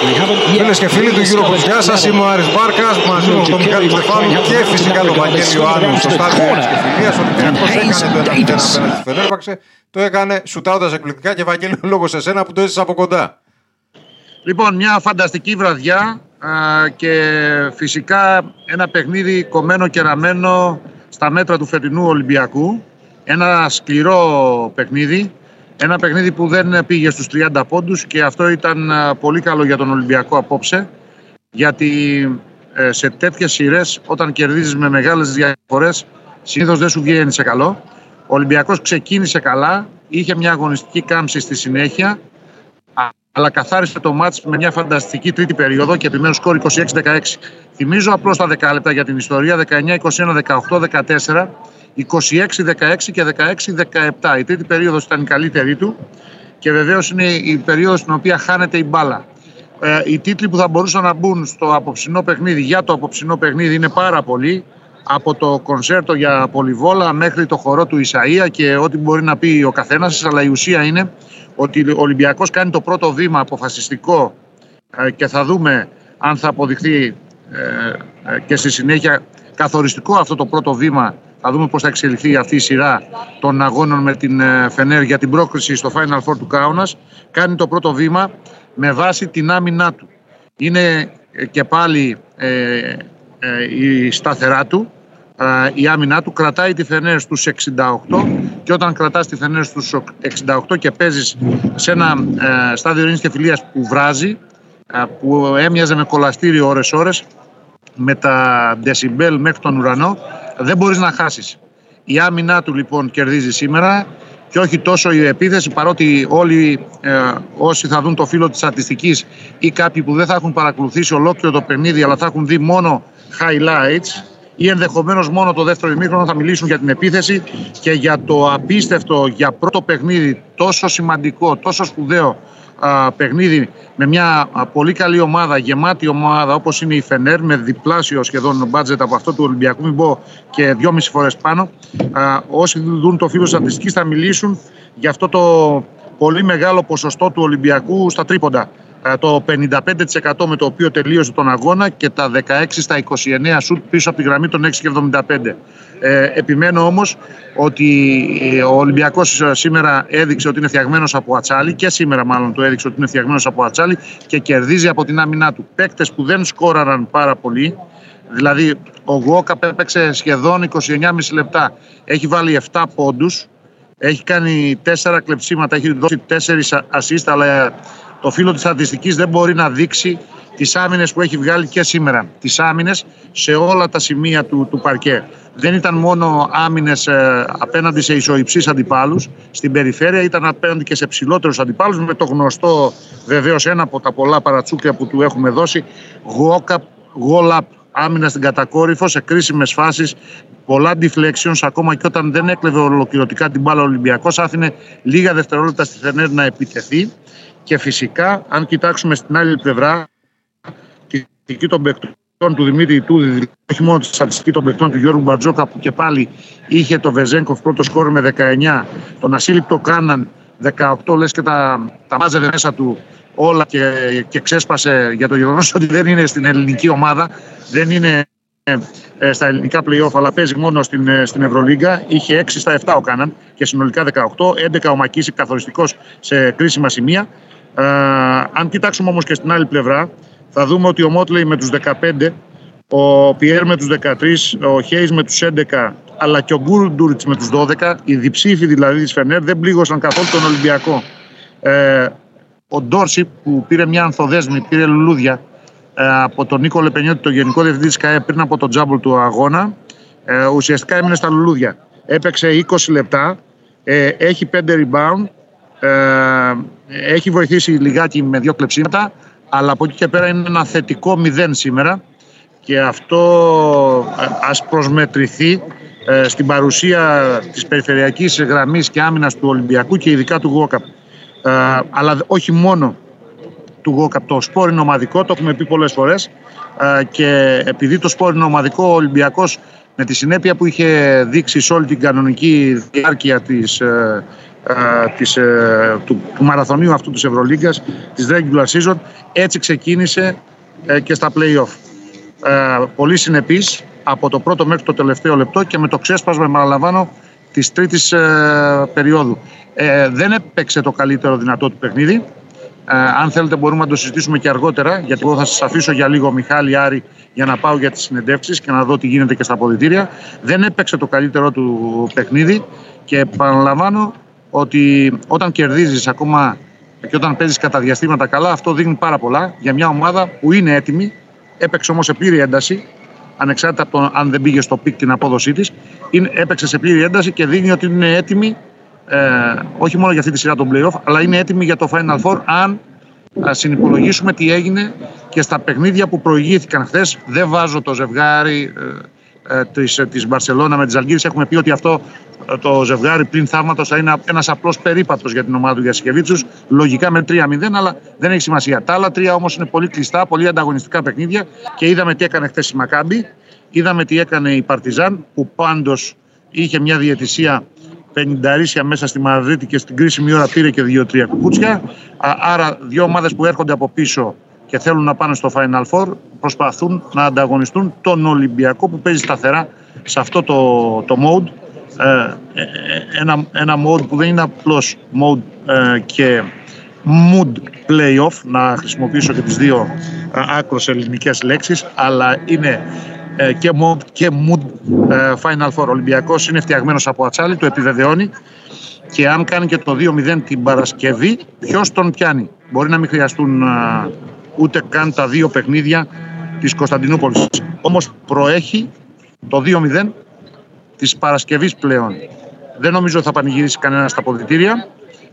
Φίλες και φίλοι του Euro γεια σας. Είμαι ο Άρης Μπάρκας μαζί με τον Μιχάλη Στεφάνου και φυσικά τον Βαγγέλη Ιωάννου στο στάδιο τη Κεφυλία. Ο Ολυμπιακό έκανε το 1-0 απέναντι στη Φενέρμπαξε. Το έκανε σουτάοντας εκπληκτικά και Βαγγέλη λόγω σε σένα που το έζησες από κοντά. Λοιπόν, μια φανταστική βραδιά και φυσικά ένα παιχνίδι κομμένο και ραμμένο στα μέτρα του φετινού Ολυμπιακού. Ένα σκληρό παιχνίδι ένα παιχνίδι που δεν πήγε στους 30 πόντους και αυτό ήταν πολύ καλό για τον Ολυμπιακό απόψε γιατί ε, σε τέτοιες σειρές, όταν κερδίζεις με μεγάλες διαφορές συνήθως δεν σου βγαίνει σε καλό. Ο Ολυμπιακός ξεκίνησε καλά, είχε μια αγωνιστική κάμψη στη συνέχεια αλλά καθάρισε το μάτς με μια φανταστική τρίτη περίοδο και επιμένω σκορ 26-16. Θυμίζω απλώς τα 10 λεπτά για την ιστορία, 19-21, 18, 14 26-16 και 16-17. Η τρίτη περίοδος ήταν η καλύτερη του και βεβαίως είναι η περίοδος στην οποία χάνεται η μπάλα. Ε, οι τίτλοι που θα μπορούσαν να μπουν στο απόψινό παιχνίδι, για το απόψινό παιχνίδι είναι πάρα πολλοί. Από το κονσέρτο για πολυβόλα μέχρι το χορό του Ισαΐα και ό,τι μπορεί να πει ο καθένας αλλά η ουσία είναι ότι ο Ολυμπιακός κάνει το πρώτο βήμα αποφασιστικό ε, και θα δούμε αν θα αποδειχθεί ε, και στη συνέχεια καθοριστικό αυτό το πρώτο βήμα θα δούμε πώς θα εξελιχθεί αυτή η σειρά των αγώνων με την ε, Φενέρ για την πρόκριση στο Final Four του Κάουνας. Κάνει το πρώτο βήμα με βάση την άμυνά του. Είναι ε, και πάλι ε, ε, η σταθερά του, η άμυνά του κρατάει τη Φενέρ στους 68 και όταν κρατάς τη Φενέρ στους 68 και παίζεις σε ένα στάδιο ειρήνης και φιλίας που βράζει, που έμοιαζε με κολαστήριο ώρες-ώρες, με τα δεσιμπέλ μέχρι τον ουρανό, δεν μπορείς να χάσεις. Η άμυνά του λοιπόν κερδίζει σήμερα και όχι τόσο η επίθεση παρότι όλοι ε, όσοι θα δουν το φύλλο της στατιστικής ή κάποιοι που δεν θα έχουν παρακολουθήσει ολόκληρο το παιχνίδι αλλά θα έχουν δει μόνο highlights ή ενδεχομένως μόνο το δεύτερο ημίχρονο θα μιλήσουν για την επίθεση και για το απίστευτο για πρώτο παιχνίδι τόσο σημαντικό, τόσο σπουδαίο παιχνίδι με μια πολύ καλή ομάδα, γεμάτη ομάδα όπως είναι η Φενέρ με διπλάσιο σχεδόν μπάτζετ από αυτό του Ολυμπιακού, μην πω και δυόμιση φορές πάνω. Α, όσοι δουν το φύλλο στατιστικής θα μιλήσουν για αυτό το πολύ μεγάλο ποσοστό του Ολυμπιακού στα τρίποντα. Το 55% με το οποίο τελείωσε τον αγώνα και τα 16 στα 29 σουτ πίσω από τη γραμμή των 6,75. Ε, επιμένω όμως ότι ο Ολυμπιακός σήμερα έδειξε ότι είναι φτιαγμένος από ατσάλι και σήμερα μάλλον το έδειξε ότι είναι φτιαγμένος από ατσάλι και κερδίζει από την άμυνά του. Παίκτες που δεν σκόραραν πάρα πολύ, δηλαδή ο Γουόκα έπαιξε σχεδόν 29,5 λεπτά, έχει βάλει 7 πόντους, έχει κάνει 4 κλεψίματα, έχει δώσει 4 assist, αλλά το φύλλο της στατιστικής δεν μπορεί να δείξει τις άμυνες που έχει βγάλει και σήμερα. Τις άμυνες σε όλα τα σημεία του, του παρκέ δεν ήταν μόνο άμυνες ε, απέναντι σε ισοϊψείς αντιπάλους στην περιφέρεια, ήταν απέναντι και σε ψηλότερους αντιπάλους με το γνωστό βεβαίως ένα από τα πολλά παρατσούκια που του έχουμε δώσει, γόλαπ, άμυνα στην κατακόρυφο σε κρίσιμες φάσεις, πολλά deflections ακόμα και όταν δεν έκλεβε ολοκληρωτικά την μπάλα ο Ολυμπιακός, άφηνε λίγα δευτερόλεπτα στη Θενέρ να επιτεθεί. Και φυσικά, αν κοιτάξουμε στην άλλη πλευρά, τη δική των παικτών του Δημήτρη Τούδη, δηλαδή όχι μόνο τη στατιστική των παιχτών του Γιώργου Μπαρτζόκα που και πάλι είχε το Βεζέγκοφ πρώτο σκόρ με 19, τον ασύλληπτο Κάναν 18, λες και τα, τα μάζευε μέσα του όλα και, και ξέσπασε για το γεγονός ότι δεν είναι στην ελληνική ομάδα, δεν είναι ε, στα ελληνικά playoff, αλλά παίζει μόνο στην, ε, στην Ευρωλίγκα. Είχε 6 στα 7 ο Κάναν και συνολικά 18, 11 ο Μακίση καθοριστικός σε κρίσιμα σημεία. Ε, αν κοιτάξουμε όμως και στην άλλη πλευρά, θα δούμε ότι ο Μότλεϊ με τους 15, ο Πιέρ με τους 13, ο Χέις με τους 11, αλλά και ο Γκούρντουριτς με τους 12, οι διψήφοι δηλαδή της Φενέρ δεν πλήγωσαν καθόλου τον Ολυμπιακό. Ε, ο Ντόρσι που πήρε μια ανθοδέσμη, πήρε λουλούδια ε, από τον Νίκο Λεπενιώτη, το Γενικό Διευθυντή της ΚΑΕ πριν από τον τζάμπολ του αγώνα, ε, ουσιαστικά έμεινε στα λουλούδια. Έπαιξε 20 λεπτά, ε, έχει 5 rebound, ε, έχει βοηθήσει λιγάκι με δύο κλεψίματα, αλλά από εκεί και πέρα είναι ένα θετικό μηδέν σήμερα και αυτό ε, ας προσμετρηθεί ε, στην παρουσία της περιφερειακής γραμμής και άμυνας του Ολυμπιακού και ειδικά του Γόκαπ. Ε, αλλά όχι μόνο του Γόκαπ. Το σπόρ είναι ομαδικό, το έχουμε πει πολλές φορές και επειδή το σπόρ είναι ομαδικό, ο Ολυμπιακός με τη συνέπεια που είχε δείξει σε όλη την κανονική διάρκεια της, της, του, του μαραθωνίου αυτού της Ευρωλίγκας, της regular season. Έτσι ξεκίνησε και στα play-off. πολύ συνεπής από το πρώτο μέχρι το τελευταίο λεπτό και με το ξέσπασμα, επαναλαμβάνω, της τρίτης περίοδου. δεν έπαιξε το καλύτερο δυνατό του παιχνίδι. Ε, αν θέλετε μπορούμε να το συζητήσουμε και αργότερα, γιατί εγώ θα σας αφήσω για λίγο Μιχάλη Άρη για να πάω για τις συνεντεύξεις και να δω τι γίνεται και στα αποδητήρια. Δεν έπαιξε το καλύτερό του παιχνίδι και επαναλαμβάνω ότι όταν κερδίζεις ακόμα και όταν παίζεις κατά διαστήματα καλά, αυτό δείχνει πάρα πολλά για μια ομάδα που είναι έτοιμη, έπαιξε όμως σε πλήρη ένταση, ανεξάρτητα από το αν δεν πήγε στο peak την απόδοσή της, έπαιξε σε πλήρη ένταση και δείχνει ότι είναι έτοιμη ε, όχι μόνο για αυτή τη σειρά των playoff, αλλά είναι έτοιμη για το Final Four αν συνυπολογίσουμε τι έγινε και στα παιχνίδια που προηγήθηκαν χθες. Δεν βάζω το ζευγάρι ε, ε, της, της Μπαρσελώνα με τη Ζαλγκίρις. Έχουμε πει ότι αυτό ε, το ζευγάρι πλην θαύματος θα είναι ένας απλός περίπατος για την ομάδα του Γιασικεβίτσιους. Λογικά με 3-0, αλλά δεν έχει σημασία. Τα άλλα τρία όμως είναι πολύ κλειστά, πολύ ανταγωνιστικά παιχνίδια και είδαμε τι έκανε χθες η Μακάμπη. Είδαμε τι έκανε η Παρτιζάν που πάντως είχε μια διαιτησία 50 μέσα στη Μαδρίτη και στην κρίσιμη ώρα πήρε και 2-3 κουκούτσια. Άρα δύο ομάδες που έρχονται από πίσω και θέλουν να πάνε στο Final Four προσπαθούν να ανταγωνιστούν τον Ολυμπιακό που παίζει σταθερά σε αυτό το, το mode. Ε, ε ένα, ένα mode που δεν είναι απλώς mode ε, και mood playoff, να χρησιμοποιήσω και τις δύο ε, άκρος ελληνικές λέξεις, αλλά είναι ε, και mood, και mood ε, Final Four. Ο Ολυμπιακός είναι φτιαγμένος από ατσάλι, το επιβεβαιώνει και αν κάνει και το 2-0 την Παρασκευή, ποιος τον πιάνει. Μπορεί να μην χρειαστούν ούτε καν τα δύο παιχνίδια της Κωνσταντινούπολης. Όμως προέχει το 2-0 της Παρασκευής πλέον. Δεν νομίζω ότι θα πανηγυρίσει κανένα στα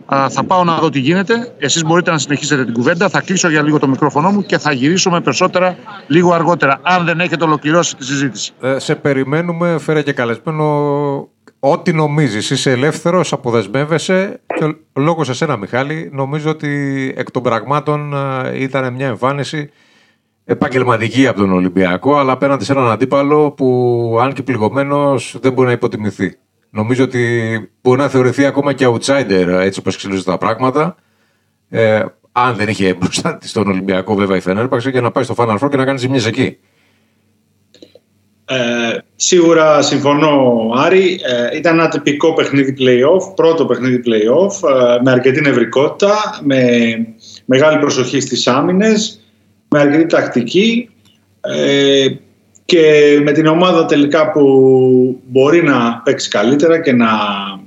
αποδητήρια θα πάω να δω τι γίνεται. Εσείς μπορείτε να συνεχίσετε την κουβέντα. Θα κλείσω για λίγο το μικρόφωνο μου και θα γυρίσουμε περισσότερα λίγο αργότερα, αν δεν έχετε ολοκληρώσει τη συζήτηση. Ε, σε περιμένουμε, φέρε και καλεσμένο. Ό,τι νομίζεις, είσαι ελεύθερος, αποδεσμεύεσαι και ο λόγος εσένα Μιχάλη, νομίζω ότι εκ των πραγμάτων ε, ήταν μια εμφάνιση επαγγελματική από τον Ολυμπιακό, αλλά απέναντι σε έναν αντίπαλο που αν και πληγωμένος δεν μπορεί να υποτιμηθεί. Νομίζω ότι μπορεί να θεωρηθεί ακόμα και outsider έτσι όπως εξελίσσονται τα πράγματα. Ε, αν δεν είχε μπροστά της τον Ολυμπιακό, βέβαια η Φενέρπαξε και να πάει στο Final Four και να κάνει ζημιέ εκεί. Ε, σίγουρα συμφωνώ, Άρη. Ε, ήταν ένα τυπικό παιχνίδι play-off, πρώτο παιχνίδι play-off, ε, με αρκετή νευρικότητα, με μεγάλη προσοχή στις άμυνες, με αρκετή τακτική. Ε, και με την ομάδα τελικά που μπορεί να παίξει καλύτερα και να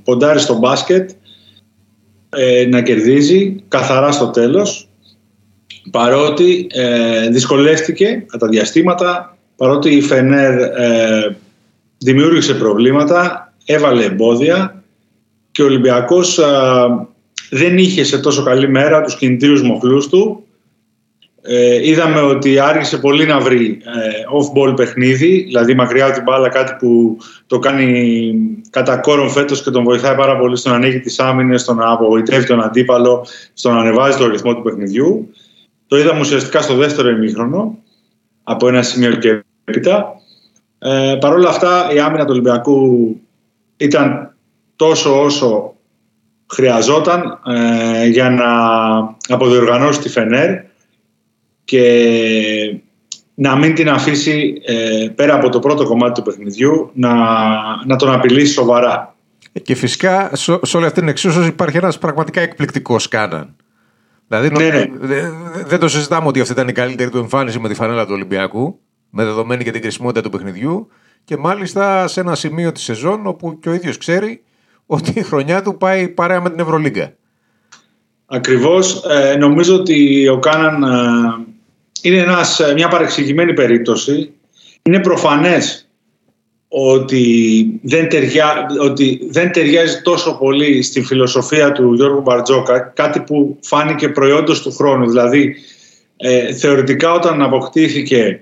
ποντάρει στο μπάσκετ ε, να κερδίζει καθαρά στο τέλος παρότι ε, δυσκολεύτηκε τα διαστήματα παρότι η Φενέρ ε, δημιούργησε προβλήματα έβαλε εμπόδια και ο Ολυμπιακός ε, δεν είχε σε τόσο καλή μέρα τους κινητήρους μοχλούς του ε, είδαμε ότι άργησε πολύ να βρει ε, off-ball παιχνίδι, δηλαδή μακριά από την μπάλα, κάτι που το κάνει κατά κόρον φέτος και τον βοηθάει πάρα πολύ στο να ανοίγει τις άμυνες, στο να απογοητεύει τον αντίπαλο, στο να ανεβάζει το ρυθμό του παιχνιδιού. Το είδαμε ουσιαστικά στο δεύτερο ημίχρονο, από ένα σημείο και έπειτα. Ε, Παρ' όλα αυτά η άμυνα του Ολυμπιακού ήταν τόσο όσο χρειαζόταν ε, για να αποδιοργανώσει τη Φενέρ και να μην την αφήσει ε, πέρα από το πρώτο κομμάτι του παιχνιδιού να, να τον απειλήσει σοβαρά. Και φυσικά σε, όλη αυτή την εξίσωση υπάρχει ένας πραγματικά εκπληκτικός Κάναν. Δηλαδή ναι, ναι. δεν το συζητάμε ότι αυτή ήταν η καλύτερη του εμφάνιση με τη φανέλα του Ολυμπιακού, με δεδομένη και την κρισιμότητα του παιχνιδιού και μάλιστα σε ένα σημείο της σεζόν όπου και ο ίδιος ξέρει ότι η χρονιά του πάει παρέα με την Ευρωλίγκα. Ακριβώς. Ε, νομίζω ότι ο Κάναν ε, είναι ένας, ε, μια παρεξηγημένη περίπτωση. Είναι προφανές ότι δεν, ταιριά, ότι δεν ταιριάζει τόσο πολύ στη φιλοσοφία του Γιώργου Μπαρτζόκα, κάτι που φάνηκε προϊόντος του χρόνου. Δηλαδή, ε, θεωρητικά όταν αποκτήθηκε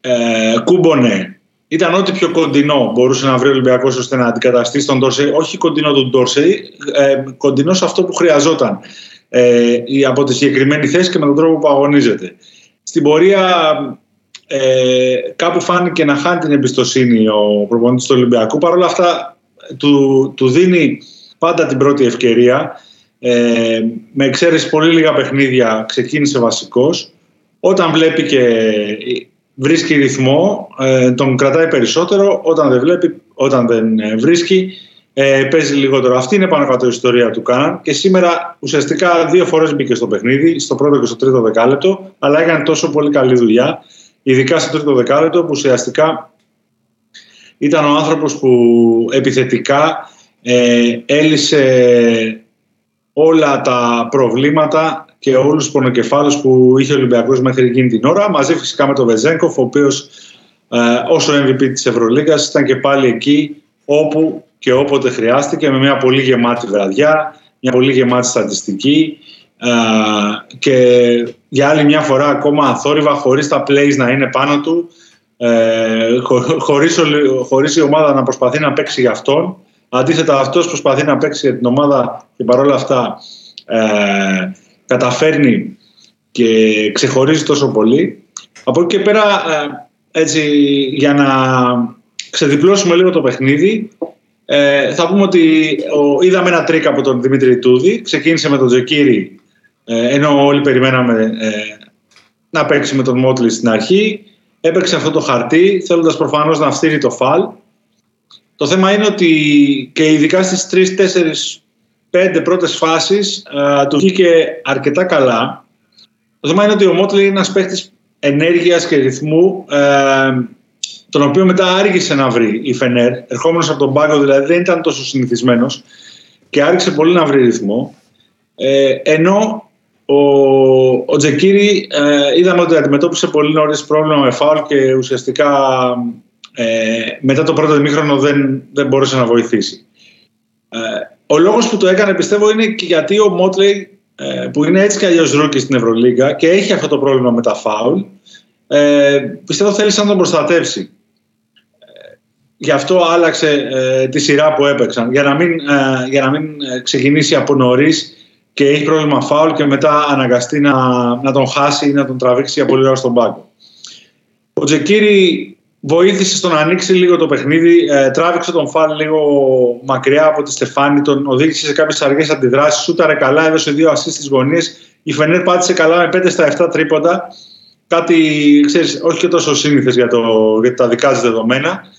ε, κούμπονε, ήταν ό,τι πιο κοντινό μπορούσε να βρει ο Ολυμπιακός ώστε να αντικαταστήσει τον Ντόρσεϊ, όχι κοντινό τον Ντόρσεϊ, ε, κοντινό σε αυτό που χρειαζόταν ε, από τη συγκεκριμένη θέση και με τον τρόπο που αγωνίζεται. Στην πορεία ε, κάπου φάνηκε να χάνει την εμπιστοσύνη ο προπονητής του Ολυμπιακού. Παρ' όλα αυτά του, του δίνει πάντα την πρώτη ευκαιρία. Ε, με εξαίρεση πολύ λίγα παιχνίδια ξεκίνησε βασικός. Όταν βλέπει και βρίσκει ρυθμό, ε, τον κρατάει περισσότερο. Όταν δεν βλέπει, όταν δεν ε, βρίσκει, ε, παίζει λιγότερο. Αυτή είναι πάνω κάτω η ιστορία του Κάναν και σήμερα ουσιαστικά δύο φορές μπήκε στο παιχνίδι, στο πρώτο και στο τρίτο δεκάλεπτο, αλλά έκανε τόσο πολύ καλή δουλειά, ειδικά στο τρίτο δεκάλεπτο που ουσιαστικά ήταν ο άνθρωπος που επιθετικά ε, έλυσε όλα τα προβλήματα και όλους τους πονοκεφάλους που είχε ο Ολυμπιακός μέχρι εκείνη την ώρα, μαζί φυσικά με τον Βεζέγκοφ, ο οποίος ε, όσο MVP της Ευρωλίγκας ήταν και πάλι εκεί όπου και όποτε χρειάστηκε με μια πολύ γεμάτη βραδιά, μια πολύ γεμάτη στατιστική ε, και για άλλη μια φορά ακόμα αθόρυβα χωρίς τα plays να είναι πάνω του ε, χωρίς, χωρίς η ομάδα να προσπαθεί να παίξει για αυτόν. Αντίθετα αυτός προσπαθεί να παίξει για την ομάδα και παρόλα αυτά ε, καταφέρνει και ξεχωρίζει τόσο πολύ. Από εκεί και πέρα ε, έτσι για να ξεδιπλώσουμε λίγο το παιχνίδι ε, θα πούμε ότι ο, είδαμε ένα τρικ από τον Δημήτρη Ιτούδη. Ξεκίνησε με τον Τζεκίρι, ε, ενώ όλοι περιμέναμε ε, να παίξει με τον Μότλι στην αρχή. Έπαιξε αυτό το χαρτί, θέλοντας προφανώς να φτύρει το φαλ. Το θέμα είναι ότι και ειδικά στις 3, 4, 5 πρώτες φάσεις ε, του βγήκε αρκετά καλά. Το θέμα είναι ότι ο Μότλι είναι ένας παίχτης ενέργειας και ρυθμού ε, τον οποίο μετά άργησε να βρει η Φενέρ, ερχόμενος από τον πάγκο δηλαδή δεν ήταν τόσο συνηθισμένος και άργησε πολύ να βρει ρυθμό. Ε, ενώ ο, ο Τζεκίρι ε, είδαμε ότι αντιμετώπισε πολύ νωρίς πρόβλημα με φάουλ και ουσιαστικά ε, μετά το πρώτο ημίχρονο δεν, δεν μπόρεσε να βοηθήσει. Ε, ο λόγος που το έκανε πιστεύω είναι και γιατί ο Μότλεϊ ε, που είναι έτσι κι αλλιώς rookie στην Ευρωλίγκα και έχει αυτό το πρόβλημα με τα φάουλ ε, πιστεύω θέλει να τον προστατεύσει γι' αυτό άλλαξε ε, τη σειρά που έπαιξαν. Για να μην, ε, για να μην ε, ξεκινήσει από νωρίς και έχει πρόβλημα φάουλ και μετά αναγκαστεί να, να τον χάσει ή να τον τραβήξει για πολύ ώρα στον πάγκο. Ο Τζεκίρι βοήθησε στο να ανοίξει λίγο το παιχνίδι, ε, τράβηξε τον φάουλ λίγο μακριά από τη Στεφάνη, τον οδήγησε σε κάποιες αργές αντιδράσεις, σούταρε καλά, έδωσε δύο ασεί στις γωνίες. Η Φενέρ πάτησε καλά με 5 στα 7 τρίποντα. Κάτι, ξέρεις, όχι και τόσο σύνηθες για, για τα δικά της δεδομένα.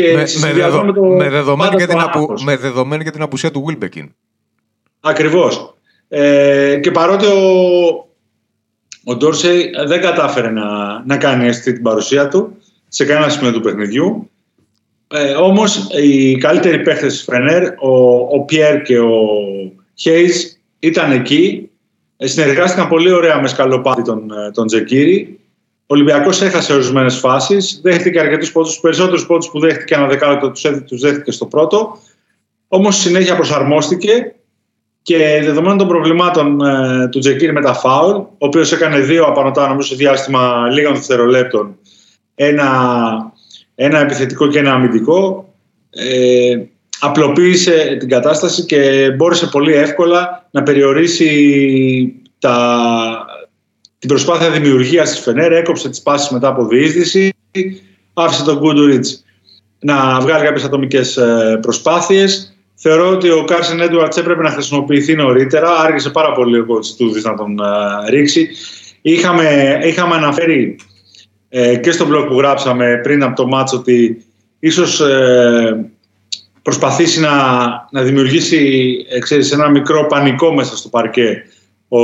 Και με, με, δεδο, με, το με, δεδομένη και την απου, με δεδομένη και την απουσία του Wilbekin. Ακριβώς. Ε, και παρότι ο, ο Ντόρσεϊ δεν κατάφερε να, να κάνει αυτή την παρουσία του σε κανένα σημείο του παιχνιδιού. Ε, όμως οι καλύτεροι παίχτες της Φρενέρ, ο, ο Πιέρ και ο Χέις ήταν εκεί. Ε, συνεργάστηκαν πολύ ωραία με σκαλοπάτι τον, ε, τον Τζεκίρι ο Ολυμπιακός έχασε ορισμένες φάσεις. Δέχτηκε αρκετούς πόντους. Του περισσότερους πόντους που δέχτηκε ένα δεκάλεπτο τους δέχτηκε στο πρώτο. Όμως συνέχεια προσαρμόστηκε και δεδομένων των προβλημάτων ε, του Τζεκίρ με τα φάουλ, ο οποίος έκανε δύο απανοτά νομίζω σε διάστημα λίγων δευτερολέπτων, ένα, ένα επιθετικό και ένα αμυντικό, ε, απλοποίησε την κατάσταση και μπόρεσε πολύ εύκολα να περιορίσει τα, την προσπάθεια δημιουργίας της Φενέρ, έκοψε τις πάσει μετά από διείσδυση, άφησε τον Γκούντουριτ να βγάλει κάποιες ατομικές ε, προσπάθειες. Θεωρώ ότι ο Κάρσεν Έντουαρτ έπρεπε να χρησιμοποιηθεί νωρίτερα. Άργησε πάρα πολύ ο Τούδης να τον ε, ρίξει. Είχαμε, είχαμε αναφέρει ε, και στο blog που γράψαμε πριν από το μάτσο ότι ίσως προσπαθήσει να, να δημιουργήσει ξέρεις, ένα μικρό πανικό μέσα στο παρκέ ο,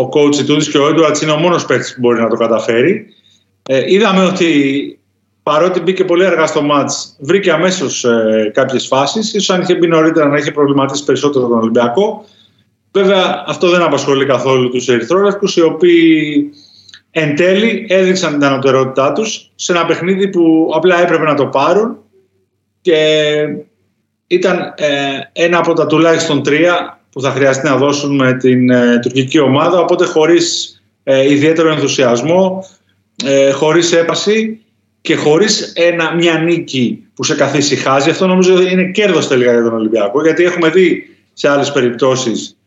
ο coach Τούδης και ο Έντουαρτς είναι ο μόνος παίκτης που μπορεί να το καταφέρει. Ε, είδαμε ότι παρότι μπήκε πολύ αργά στο μάτς, βρήκε αμέσως ε, κάποιες φάσεις. Ίσως αν είχε μπει νωρίτερα να είχε προβληματίσει περισσότερο τον Ολυμπιακό. Βέβαια αυτό δεν απασχολεί καθόλου τους ερυθρόλευκους οι οποίοι εν τέλει έδειξαν την ανωτερότητά τους σε ένα παιχνίδι που απλά έπρεπε να το πάρουν και ήταν ε, ένα από τα τουλάχιστον τρία που θα χρειαστεί να δώσουν με την ε, τουρκική ομάδα. Οπότε χωρίς ε, ιδιαίτερο ενθουσιασμό, ε, χωρίς έπαση και χωρίς ένα, μια νίκη που σε καθίσει χάζει. Αυτό νομίζω είναι κέρδος τελικά για τον Ολυμπιακό γιατί έχουμε δει σε άλλες περιπτώσεις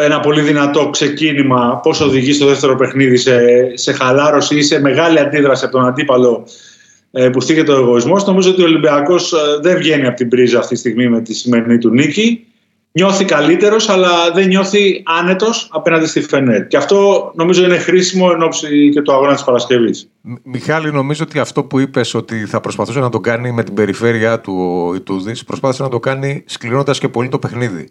ένα πολύ δυνατό ξεκίνημα πώς οδηγεί στο δεύτερο παιχνίδι σε, σε χαλάρωση ή σε μεγάλη αντίδραση από τον αντίπαλο ε, που θίγεται ο εγωισμός. Νομίζω ότι ο Ολυμπιακός ε, δεν βγαίνει από την πρίζα αυτή τη στιγμή με τη σημερινή του νίκη. Νιώθει καλύτερος, αλλά δεν νιώθει άνετος απέναντι στη Φενέρ. Και αυτό νομίζω είναι χρήσιμο εν ώψη και του αγώνα της Παρασκευής. Μιχάλη, νομίζω ότι αυτό που είπες ότι θα προσπαθούσε να το κάνει με την περιφέρεια του ο Ιτούδης, προσπάθησε να το κάνει σκληρώνοντας και πολύ το παιχνίδι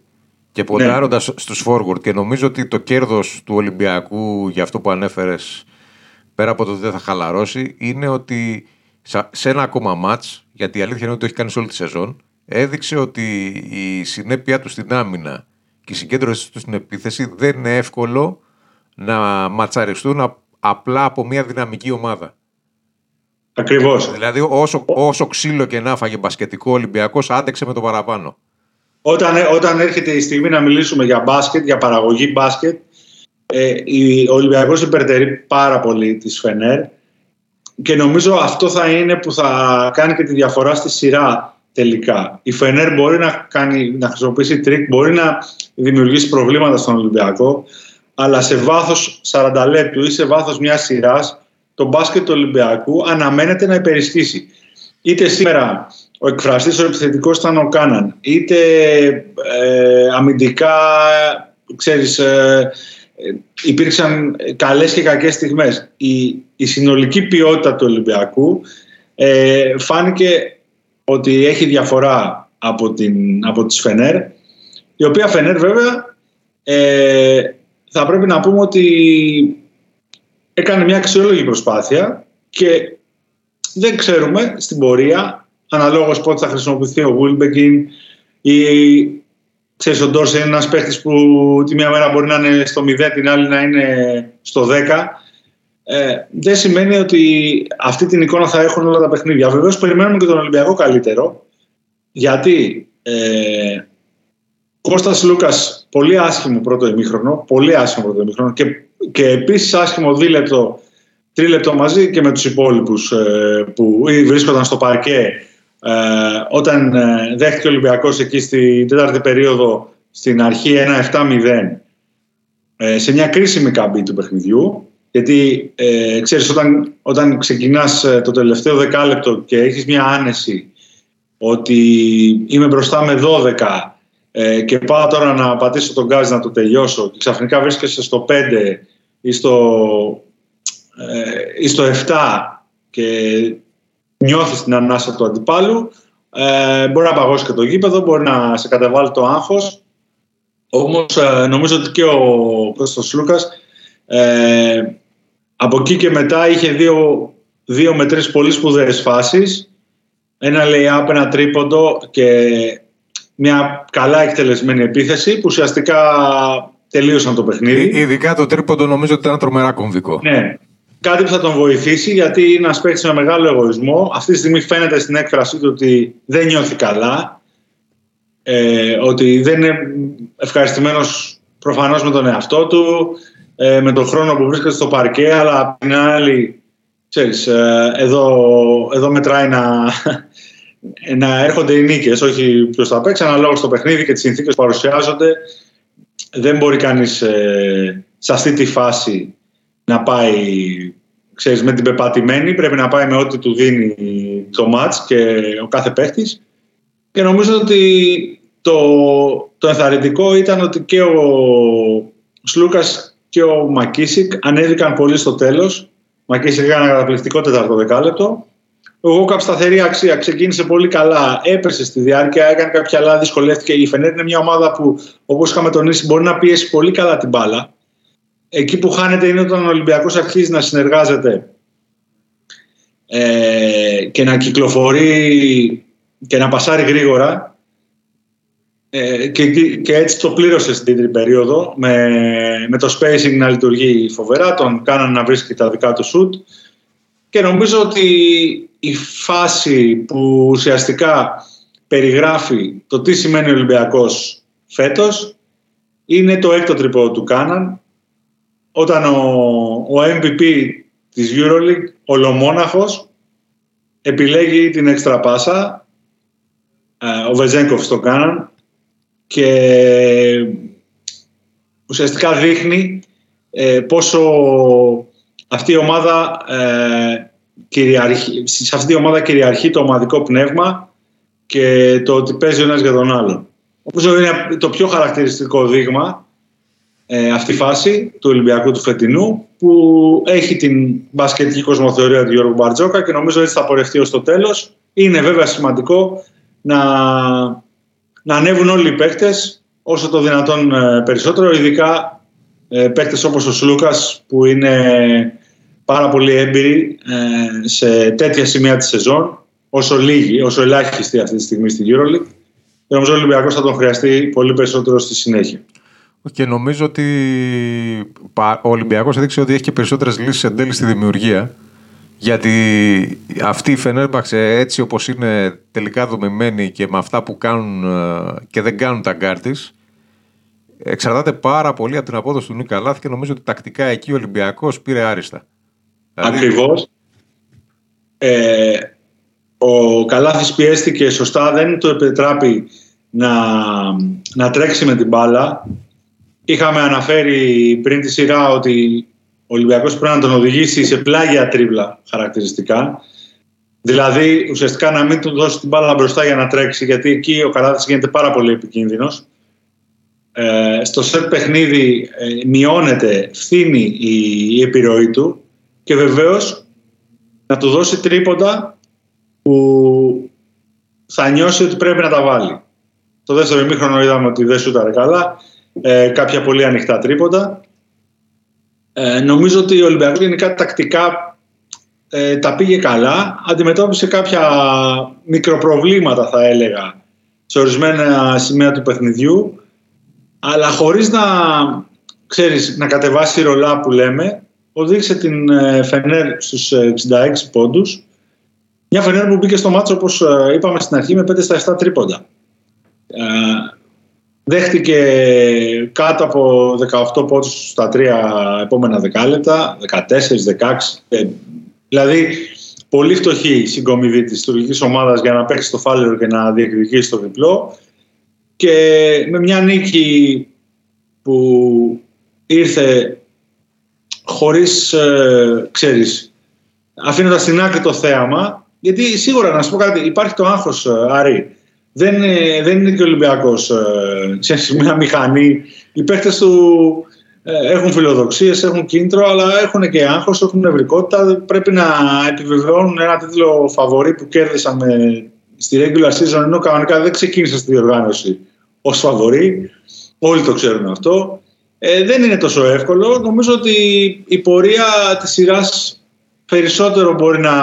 και ποντάροντας ναι. στους forward. Και νομίζω ότι το κέρδος του Ολυμπιακού για αυτό που ανέφερες πέρα από το ότι δεν θα χαλαρώσει, είναι ότι σε ένα ακόμα μάτς, γιατί η αλήθεια είναι ότι το έχει κάνει σε όλη τη σεζόν, έδειξε ότι η συνέπεια του στην άμυνα και η συγκέντρωση του στην επίθεση δεν είναι εύκολο να ματσαριστούν απλά από μια δυναμική ομάδα. Ακριβώς. Δηλαδή, όσο, όσο ξύλο και να έφαγε μπασκετικά ο Ολυμπιακός, άντεξε με το παραπάνω. Όταν, όταν έρχεται η στιγμή να μιλήσουμε για μπάσκετ, για παραγωγή μπάσκετ, ε, ο Ολυμπιακός υπερτερεί πάρα πολύ της Φενέρ και νομίζω αυτό θα είναι που θα κάνει και τη διαφορά στη σειρά τελικά. Η Φενέρ μπορεί να, κάνει, να χρησιμοποιήσει τρικ, μπορεί να δημιουργήσει προβλήματα στον Ολυμπιακό, αλλά σε βάθος 40 λεπτού ή σε βάθος μιας σειράς, το μπάσκετ του Ολυμπιακού αναμένεται να υπερισχύσει. Είτε σήμερα ο εκφραστής ο επιθετικός ήταν ο Κάναν, είτε ε, αμυντικά, ξέρεις, ε, υπήρξαν καλές και κακές στιγμές. Η, η συνολική ποιότητα του Ολυμπιακού ε, φάνηκε ότι έχει διαφορά από, την, από τις Φενέρ η οποία Φενέρ βέβαια ε, θα πρέπει να πούμε ότι έκανε μια αξιόλογη προσπάθεια και δεν ξέρουμε στην πορεία αναλόγως πότε θα χρησιμοποιηθεί ο Βούλμπεκιν ή Ξέρεις, ο Ντόρσε είναι ένας παίχτης που τη μία μέρα μπορεί να είναι στο 0, την άλλη να είναι στο 10. Ε, δεν σημαίνει ότι αυτή την εικόνα θα έχουν όλα τα παιχνίδια. Βεβαίως περιμένουμε και τον Ολυμπιακό καλύτερο, γιατί ε, Κώστας Λούκας πολύ άσχημο πρώτο ημίχρονο, πολύ άσχημο πρώτο ημίχρονο και, και επίσης άσχημο δίλεπτο, τρίλεπτο μαζί και με τους υπόλοιπους ε, που βρίσκονταν στο παρκέ ε, όταν ε, δέχτηκε ο Ολυμπιακός εκεί στην τέταρτη περίοδο στην αρχή 1-7-0 ε, σε μια κρίσιμη καμπή του παιχνιδιού γιατί ε, ξέρεις όταν, όταν ξεκινάς το τελευταίο δεκάλεπτο και έχεις μια άνεση ότι είμαι μπροστά με 12 και πάω τώρα να πατήσω τον γκάζ να το τελειώσω και ξαφνικά βρίσκεσαι στο 5 ή στο, ή στο 7 και νιώθεις την ανάσα του αντιπάλου, ε, μπορεί να παγώσει και το γήπεδο, μπορεί να σε κατεβάλει το άγχος. Όμως ε, νομίζω ότι και ο Κώστας Λούκας ε, από εκεί και μετά είχε δύο, δύο με τρεις πολύ σπουδαίες φάσεις. Ένα lay-up, ένα τρίποντο και μια καλά εκτελεσμένη επίθεση που ουσιαστικά τελείωσαν το παιχνίδι. Ειδικά το τρίποντο νομίζω ότι ήταν τρομερά κομβικό. Ναι, κάτι που θα τον βοηθήσει γιατί είναι ένας παίκτης με μεγάλο εγωισμό. Αυτή τη στιγμή φαίνεται στην έκφρασή του ότι δεν νιώθει καλά. Ε, ότι δεν είναι ευχαριστημένος προφανώς με τον εαυτό του, ε, με τον χρόνο που βρίσκεται στο παρκέ, αλλά απ' την άλλη, ξέρεις, ε, εδώ, εδώ μετράει να, να έρχονται οι νίκες, όχι ποιος θα παίξει, αναλόγως στο παιχνίδι και τις συνθήκες που παρουσιάζονται. Δεν μπορεί κανείς ε, σε αυτή τη φάση να πάει ξέρεις, με την πεπατημένη, πρέπει να πάει με ό,τι του δίνει το μάτς και ο κάθε παίχτης. Και νομίζω ότι το, το ενθαρρυντικό ήταν ότι και ο Σλούκας και ο Μακίσικ ανέβηκαν πολύ στο τέλος. Μακίσικ έκανε ένα καταπληκτικό τέταρτο δεκάλεπτο. Ο Γόκαπ σταθερή αξία, ξεκίνησε πολύ καλά, έπεσε στη διάρκεια, έκανε κάποια άλλα, δυσκολεύτηκε. Η Φενέρ είναι μια ομάδα που, όπως είχαμε τονίσει, μπορεί να πιέσει πολύ καλά την μπάλα εκεί που χάνεται είναι όταν ο Ολυμπιακός αρχίζει να συνεργάζεται ε, και να κυκλοφορεί και να πασάρει γρήγορα ε, και, και έτσι το πλήρωσες στην τρίτη περίοδο. Με, με το spacing να λειτουργεί φοβερά, τον κάναν να βρίσκει τα δικά του σουτ. Και νομίζω ότι η φάση που ουσιαστικά περιγράφει το τι σημαίνει ο Ολυμπιακός φέτος είναι το έκτο τρυπό του Κάναν. Όταν ο, ο MVP της EuroLeague, ο Λομόναχος, επιλέγει την έξτρα πάσα, ε, ο Βεζέγκοφ στο κάναν και ουσιαστικά δείχνει ε, πόσο αυτή η ομάδα ε, κυριαρχεί, σε αυτή τη ομάδα κυριαρχεί το ομαδικό πνεύμα και το ότι παίζει ο ένας για τον άλλον. Όπως είναι το πιο χαρακτηριστικό δείγμα ε, αυτή η φάση του Ολυμπιακού του φετινού που έχει την μπασκετική κοσμοθεωρία του Γιώργου Μπαρτζόκα και νομίζω ότι θα πορευτεί ως το τέλος. Είναι βέβαια σημαντικό να, να ανέβουν όλοι οι παίκτες όσο το δυνατόν ε, περισσότερο, ειδικά ε, παίκτες όπως ο Σλούκας που είναι πάρα πολύ έμπειροι ε, σε τέτοια σημεία της σεζόν όσο λίγοι, όσο ελάχιστοι αυτή τη στιγμή στην EuroLeague και νομίζω ο Ολυμπιακός θα τον χρειαστεί πολύ περισσότερο στη συνέχεια. Και νομίζω ότι ο Ολυμπιακός έδειξε ότι έχει και περισσότερες λύσεις εν τέλει στη δημιουργία γιατί αυτή η Φενέρμπαχτσε έτσι όπως είναι τελικά δομημένη και με αυτά που κάνουν ε, και δεν κάνουν τα γκαρντ εξαρτάται πάρα πολύ από την απόδοση του Νικ Καλάθη και νομίζω ότι τακτικά εκεί ο Ολυμπιακός πήρε άριστα. Δηλαδή- Ακριβώς. Ε, ο Καλάθης πιέστηκε σωστά, δεν του επετράπη να, να τρέξει με την μπάλα. Είχαμε αναφέρει πριν τη σειρά ότι ο Ολυμπιακός πρέπει να τον οδηγήσει σε πλάγια τρίβλα χαρακτηριστικά. Δηλαδή ουσιαστικά να μην του δώσει την μπάλα μπροστά για να τρέξει γιατί εκεί ο Καλάθης γίνεται πάρα πολύ επικίνδυνος. Ε, στο σετ παιχνίδι ε, μειώνεται, φθήνει η, η επιρροή του και βεβαίως να του δώσει τρίποντα που θα νιώσει ότι πρέπει να τα βάλει. Το δεύτερο ημίχρονο είδαμε ότι δεν σούταρε καλά. Ε, κάποια πολύ ανοιχτά τρίποντα. Ε, νομίζω ότι ο Ολυμπιακός γενικά τακτικά ε, τα πήγε καλά. Αντιμετώπισε κάποια μικροπροβλήματα θα έλεγα σε ορισμένα σημεία του παιχνιδιού αλλά χωρίς να, ξέρεις, να κατεβάσει ρολά που λέμε οδήγησε την ε, Φενέρ στους 66 ε, πόντους μια Φενέρ που μπήκε στο μάτσο όπως ε, είπαμε στην αρχή με 5 στα 7 τρίποντα. Δέχτηκε κάτω από 18 πόντους στα τρία επόμενα δεκάλεπτα, 14, 16. Δηλαδή, πολύ φτωχή η συγκομιδή της τουρκικής ομάδας για να παίξει το φάλερο και να διεκδικήσει το διπλό. Και με μια νίκη που ήρθε χωρίς, ε, ξέρεις, αφήνοντας στην άκρη το θέαμα, γιατί σίγουρα να σου πω κάτι, υπάρχει το άγχος, ε, Άρη. Δεν, δεν είναι και ο Ολυμπιακός, ε, ξέρεις, μια μηχανή. Οι παίχτες του ε, έχουν φιλοδοξίες, έχουν κίνητρο, αλλά έχουν και άγχος, έχουν νευρικότητα. Πρέπει να επιβεβαιώνουν ένα τίτλο φαβορή που κέρδισαν στη regular season, ενώ κανονικά δεν ξεκίνησε στη διοργάνωση ως φαβορή. Όλοι το ξέρουν αυτό. Ε, δεν είναι τόσο εύκολο. Νομίζω ότι η πορεία της σειράς περισσότερο μπορεί να,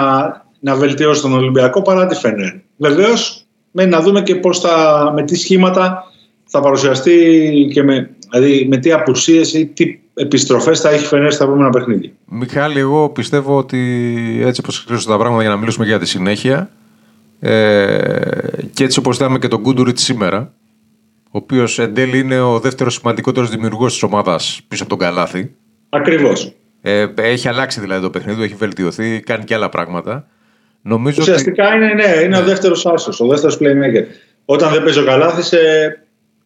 να βελτιώσει τον Ολυμπιακό παρά τη Φενέρ. Βεβαίως, με να δούμε και πώς θα, με τι σχήματα θα παρουσιαστεί και με, δηλαδή με τι απουσίες ή τι επιστροφές θα έχει Φενέρ στα επόμενα παιχνίδια. Μιχάλη, εγώ πιστεύω ότι έτσι όπως χρειάζονται τα πράγματα για να μιλήσουμε για τη συνέχεια ε, και έτσι όπως είδαμε και τον Κούντουριτ σήμερα ο οποίος εν τέλει είναι ο δεύτερος σημαντικότερος δημιουργός της ομάδας πίσω από τον Καλάθι. Ακριβώς. Ε, έχει αλλάξει δηλαδή το παιχνίδι, έχει βελτιωθεί, κάνει και άλλα πράγματα. Νομίζω Ουσιαστικά ότι... είναι, ναι, είναι ο δεύτερος άσος, ο δεύτερος playmaker. Όταν δεν παίζει ο Καλάθι, ε,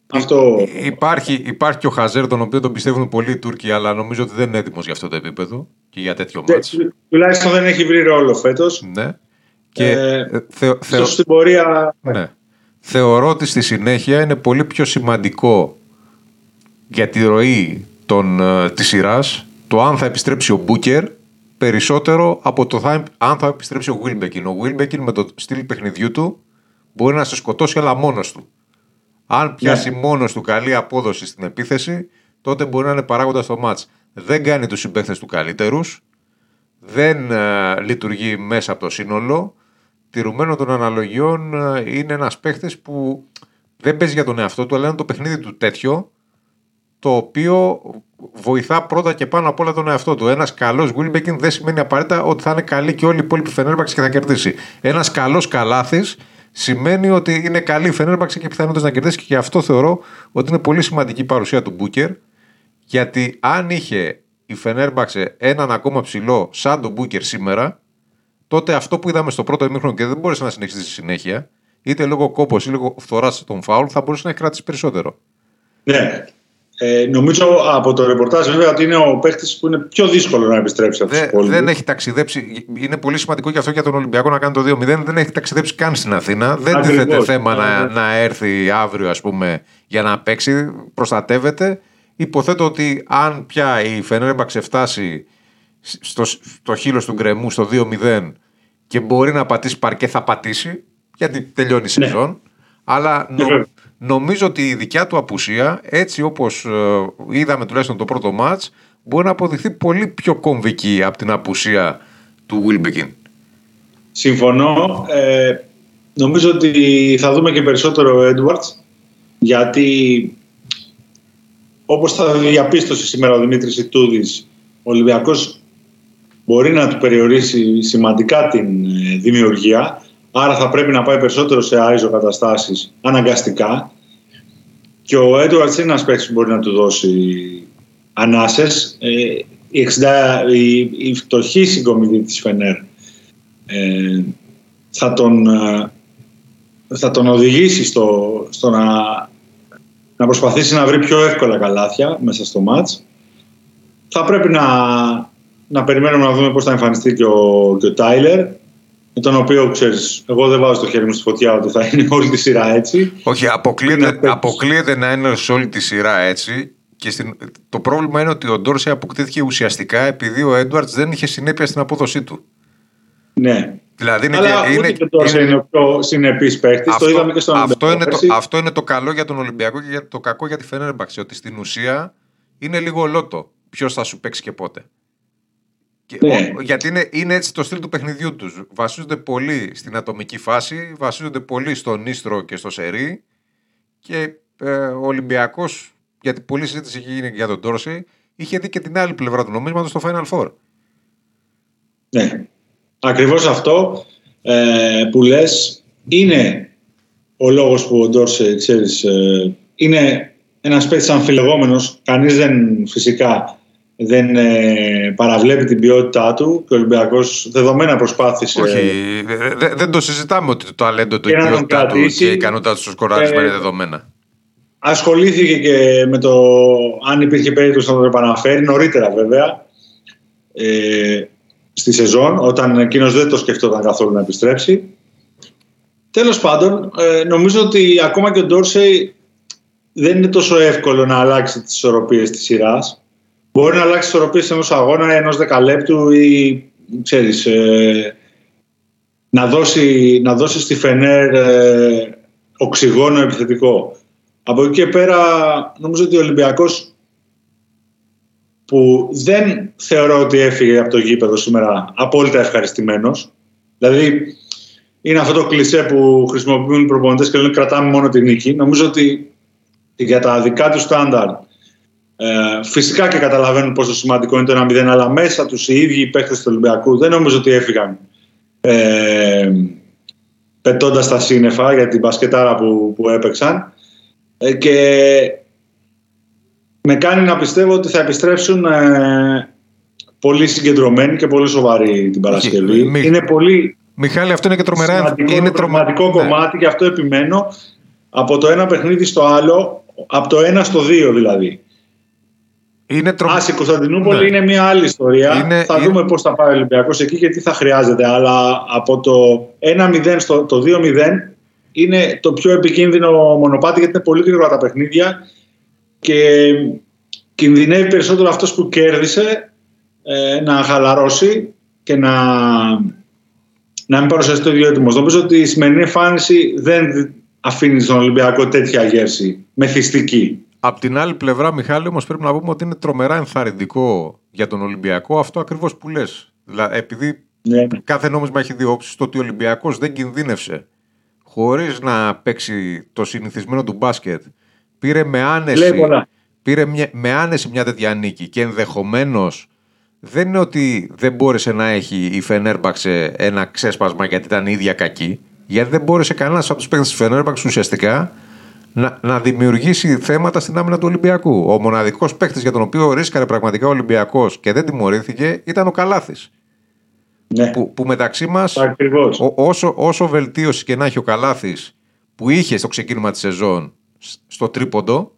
αυτό. Υπάρχει, υπάρχει και ο Χαζέρ, τον οποίο τον πιστεύουν πολλοί οι Τούρκοι, αλλά νομίζω ότι δεν είναι έτοιμος για αυτό το επίπεδο και για τέτοιο μάτσο. Τουλάχιστον δεν έχει βρει ρόλο φέτος. Ναι. Και ε, θεω, θεω... στην πορεία. Ναι θεωρώ ότι στη συνέχεια είναι πολύ πιο σημαντικό για τη ροή των, ε, της σειράς το αν θα επιστρέψει ο Μπούκερ περισσότερο από το θα, αν θα επιστρέψει ο Βίλμπεκιν. Ο Βίλμπεκιν με το στυλ παιχνιδιού του μπορεί να σε σκοτώσει αλλά μόνος του. Αν πιάσει yeah. Ναι. μόνος του καλή απόδοση στην επίθεση τότε μπορεί να είναι παράγοντας στο μάτς. Δεν κάνει τους συμπαίχτες του καλύτερους, δεν ε, λειτουργεί μέσα από το σύνολο τηρουμένο των αναλογιών ε, είναι ένας παίχτη που δεν παίζει για τον εαυτό του, αλλά είναι το παιχνίδι του τέτοιο, το οποίο βοηθά πρώτα και πάνω απ' όλα τον εαυτό του. Ένας καλός Wilbekin δεν σημαίνει απαραίτητα ότι θα είναι καλή και όλη η υπόλοιπη Φενέρμπαξ και θα κερδίσει. Ένας καλός καλάθι σημαίνει ότι είναι καλή η Φενέρμπαξ και πιθανότητες να κερδίσει και γι' αυτό θεωρώ ότι είναι πολύ σημαντική η παρουσία του Μπούκερ. Γιατί αν είχε η Φενέρμπαξε έναν ακόμα ψηλό σαν τον Μπούκερ σήμερα, τότε αυτό που είδαμε στο πρώτο ημίχρονο και δεν μπορούσε να συνεχίσει στη συνέχεια, είτε λόγω κόπος ή λόγω φθοράς των φάουλ, θα μπορούσε να έχει κρατήσει περισσότερο. Ναι. Ε, νομίζω από το ρεπορτάζ βέβαια ότι είναι ο παίχτη που είναι πιο δύσκολο να επιστρέψει από Δε, του Δεν έχει ταξιδέψει. Είναι πολύ σημαντικό και αυτό για τον Ολυμπιακό να κάνει το 2-0. Δεν έχει ταξιδέψει καν στην Αθήνα. Δεν Ακριβώς. τίθεται θέμα να, Ακριβώς. να έρθει αύριο, ας πούμε, για να παίξει. Προστατεύεται. Υποθέτω ότι αν πια η Φενέρμπαξ φτάσει στο, στο χείλος του γκρεμού στο 2-0 και μπορεί να πατήσει παρκέ, θα πατήσει. Γιατί τελειώνει η Ναι. σεζόν. Αλλά νο- Βέβαια. Νομίζω ότι η δικιά του απουσία, έτσι όπως ε, είδαμε τουλάχιστον το πρώτο μάτς, μπορεί να αποδειχθεί πολύ πιο κομβική από την απουσία του Wilbekin. Συμφωνώ. Ε, νομίζω ότι θα δούμε και περισσότερο ο Edwards γιατί όπως θα διαπίστωσε σήμερα ο Δημήτρης Ιτούδης ο Ολυμπιακός μπορεί να του περιορίσει σημαντικά την ε, δημιουργία άρα θα πρέπει να πάει περισσότερο σε άιζο καταστάσεις αναγκαστικά. Και ο Edwards είναι ένας παίκτης που μπορεί να του δώσει ανάσες. Ε, η, 60, η, η φτωχή συγκομιδή της Φενέρ ε, θα, τον, ε, θα τον οδηγήσει στο, στο να, να προσπαθήσει να βρει πιο εύκολα καλάθια μέσα στο μάτς. Θα πρέπει να, να περιμένουμε να δούμε πώς θα εμφανιστεί και ο, και ο Τάιλερ με τον οποίο, ξέρεις, εγώ δεν βάζω το χέρι μου στη φωτιά ότι θα είναι όλη τη σειρά έτσι. Όχι, Είναι αποκλείεται, παίκτης. αποκλείεται να είναι σε όλη τη σειρά έτσι. Και στην, το πρόβλημα είναι ότι ο Ντόρσε αποκτήθηκε ουσιαστικά επειδή ο Έντουαρτς δεν είχε συνέπεια στην απόδοσή του. Ναι. Δηλαδή είναι, Αλλά και, ούτε είναι, και τώρα είναι, ο πιο συνεπής παίκτης. Το είδαμε και στον αυτό, Ολυμπιακό είναι το, πέρσι. αυτό είναι το καλό για τον Ολυμπιακό και για το κακό για τη Φενέρμπαξ. Ότι στην ουσία είναι λίγο λότο ποιος θα σου παίξει και πότε. Και Ναι. ο- γιατί είναι, είναι έτσι το στυλ του παιχνιδιού τους. Βασίζονται πολύ στην ατομική φάση, βασίζονται πολύ στον Ίστρο και στο Σερί. Και ε, ο Ολυμπιακός, γιατί πολλή συζήτηση έχει γίνει για τον Τόρση, είχε δει και την άλλη πλευρά του νομίσματος στο Final Four. Ναι. Ακριβώς αυτό ε, που λες είναι ο λόγος που ο Ντόρσε, ξέρεις, ε, είναι ένας παίκτης αμφιλεγόμενος. Κανείς δεν φυσικά δεν ε, παραβλέπει την ποιότητά του και ο Ολυμπιακός δεδομένα προσπάθησε. Όχι, δε- δε- δεν το συζητάμε ότι το ταλέντο του, η Και να τον ποιότητά του κρατήσει. και η ικανότητά του στο σκοράρισμα Ε, είναι δεδομένα. Ασχολήθηκε και με το αν υπήρχε περίπτωση να τον επαναφέρει νωρίτερα βέβαια ε, στη σεζόν όταν εκείνος δεν το σκεφτόταν καθόλου να επιστρέψει. Τέλος πάντων ε, νομίζω ότι ακόμα και ο Ντόρσεϊ δεν είναι τόσο εύκολο να αλλάξει τις ισορροπίες της σειράς. Μπορεί να αλλάξει τις ισορροπίες ενός αγώνα, ενός δεκαλέπτου ή ξέρεις, ε, να, δώσει, να δώσει στη Φενέρ ε, οξυγόνο επιθετικό. Από εκεί και πέρα νομίζω ότι ο Ολυμπιακός που δεν θεωρώ ότι έφυγε από το γήπεδο σήμερα απόλυτα ευχαριστημένος. Δηλαδή είναι αυτό το κλισέ που χρησιμοποιούν οι προπονητές και λένε κρατάμε μόνο τη νίκη. Νομίζω ότι για τα δικά του στάνταρ ε, φυσικά και καταλαβαίνουν πόσο σημαντικό είναι το 1-0 αλλά μέσα τους οι ίδιοι οι παίχτες του Ολυμπιακού δεν νομίζω ότι έφυγαν ε, πετώντας τα σύννεφα για την μπασκετάρα που, που έπαιξαν ε, και με κάνει να πιστεύω ότι θα επιστρέψουν ε, πολύ συγκεντρωμένοι και πολύ σοβαροί την Παρασκευή. μη- Είναι πολύ Μιχάλη, αυτό είναι και τρομερά. σημαντικό, είναι πραγματικό Ναι. κομμάτι και αυτό επιμένω από το ένα παιχνίδι στο άλλο, από το ένα στο δύο δηλαδή. Είναι τρο... Άση Κωνσταντινούπολη Ναι. είναι μια άλλη ιστορία. Είναι- θα είναι- δούμε πώς θα πάει ο Ολυμπιακός εκεί και τι θα χρειάζεται. Αλλά από το 1-0 στο το 2-0 είναι το πιο επικίνδυνο μονοπάτι γιατί είναι πολύ γρήγορα τα παιχνίδια και κινδυνεύει περισσότερο αυτός που κέρδισε ε, να χαλαρώσει και να, να μην παρουσιαστεί το ίδιο έτοιμος. Νομίζω ότι η σημερινή εμφάνιση δεν αφήνει στον Ολυμπιακό τέτοια γεύση μεθυστική. Απ' την άλλη πλευρά, Μιχάλη, όμως πρέπει να πούμε ότι είναι τρομερά ενθαρρυντικό για τον Ολυμπιακό αυτό ακριβώς που λες. Δηλαδή, επειδή Ναι. κάθε νόμισμα έχει δύο όψεις, το ότι ο Ολυμπιακός δεν κινδύνευσε χωρίς να παίξει το συνηθισμένο του μπάσκετ. Πήρε με Λέει άνεση, πολλά. πήρε μια, με άνεση μια τέτοια νίκη και ενδεχομένως δεν είναι ότι δεν μπόρεσε να έχει η Φενέρμπαξε ένα ξέσπασμα γιατί ήταν η ίδια κακή. Γιατί δεν μπόρεσε κανένας από τους παίκτες της Φενέρμπαξ ουσιαστικά να, να δημιουργήσει θέματα στην άμυνα του Ολυμπιακού. Ο μοναδικός παίκτης για τον οποίο ρίσκαρε πραγματικά ο Ολυμπιακός και δεν τιμωρήθηκε ήταν ο Καλάθης. Ναι. Που, που μεταξύ μας, Ακριβώς. όσο, όσο βελτίωση και να έχει ο Καλάθης που είχε στο ξεκίνημα της σεζόν σ- στο τρίποντο,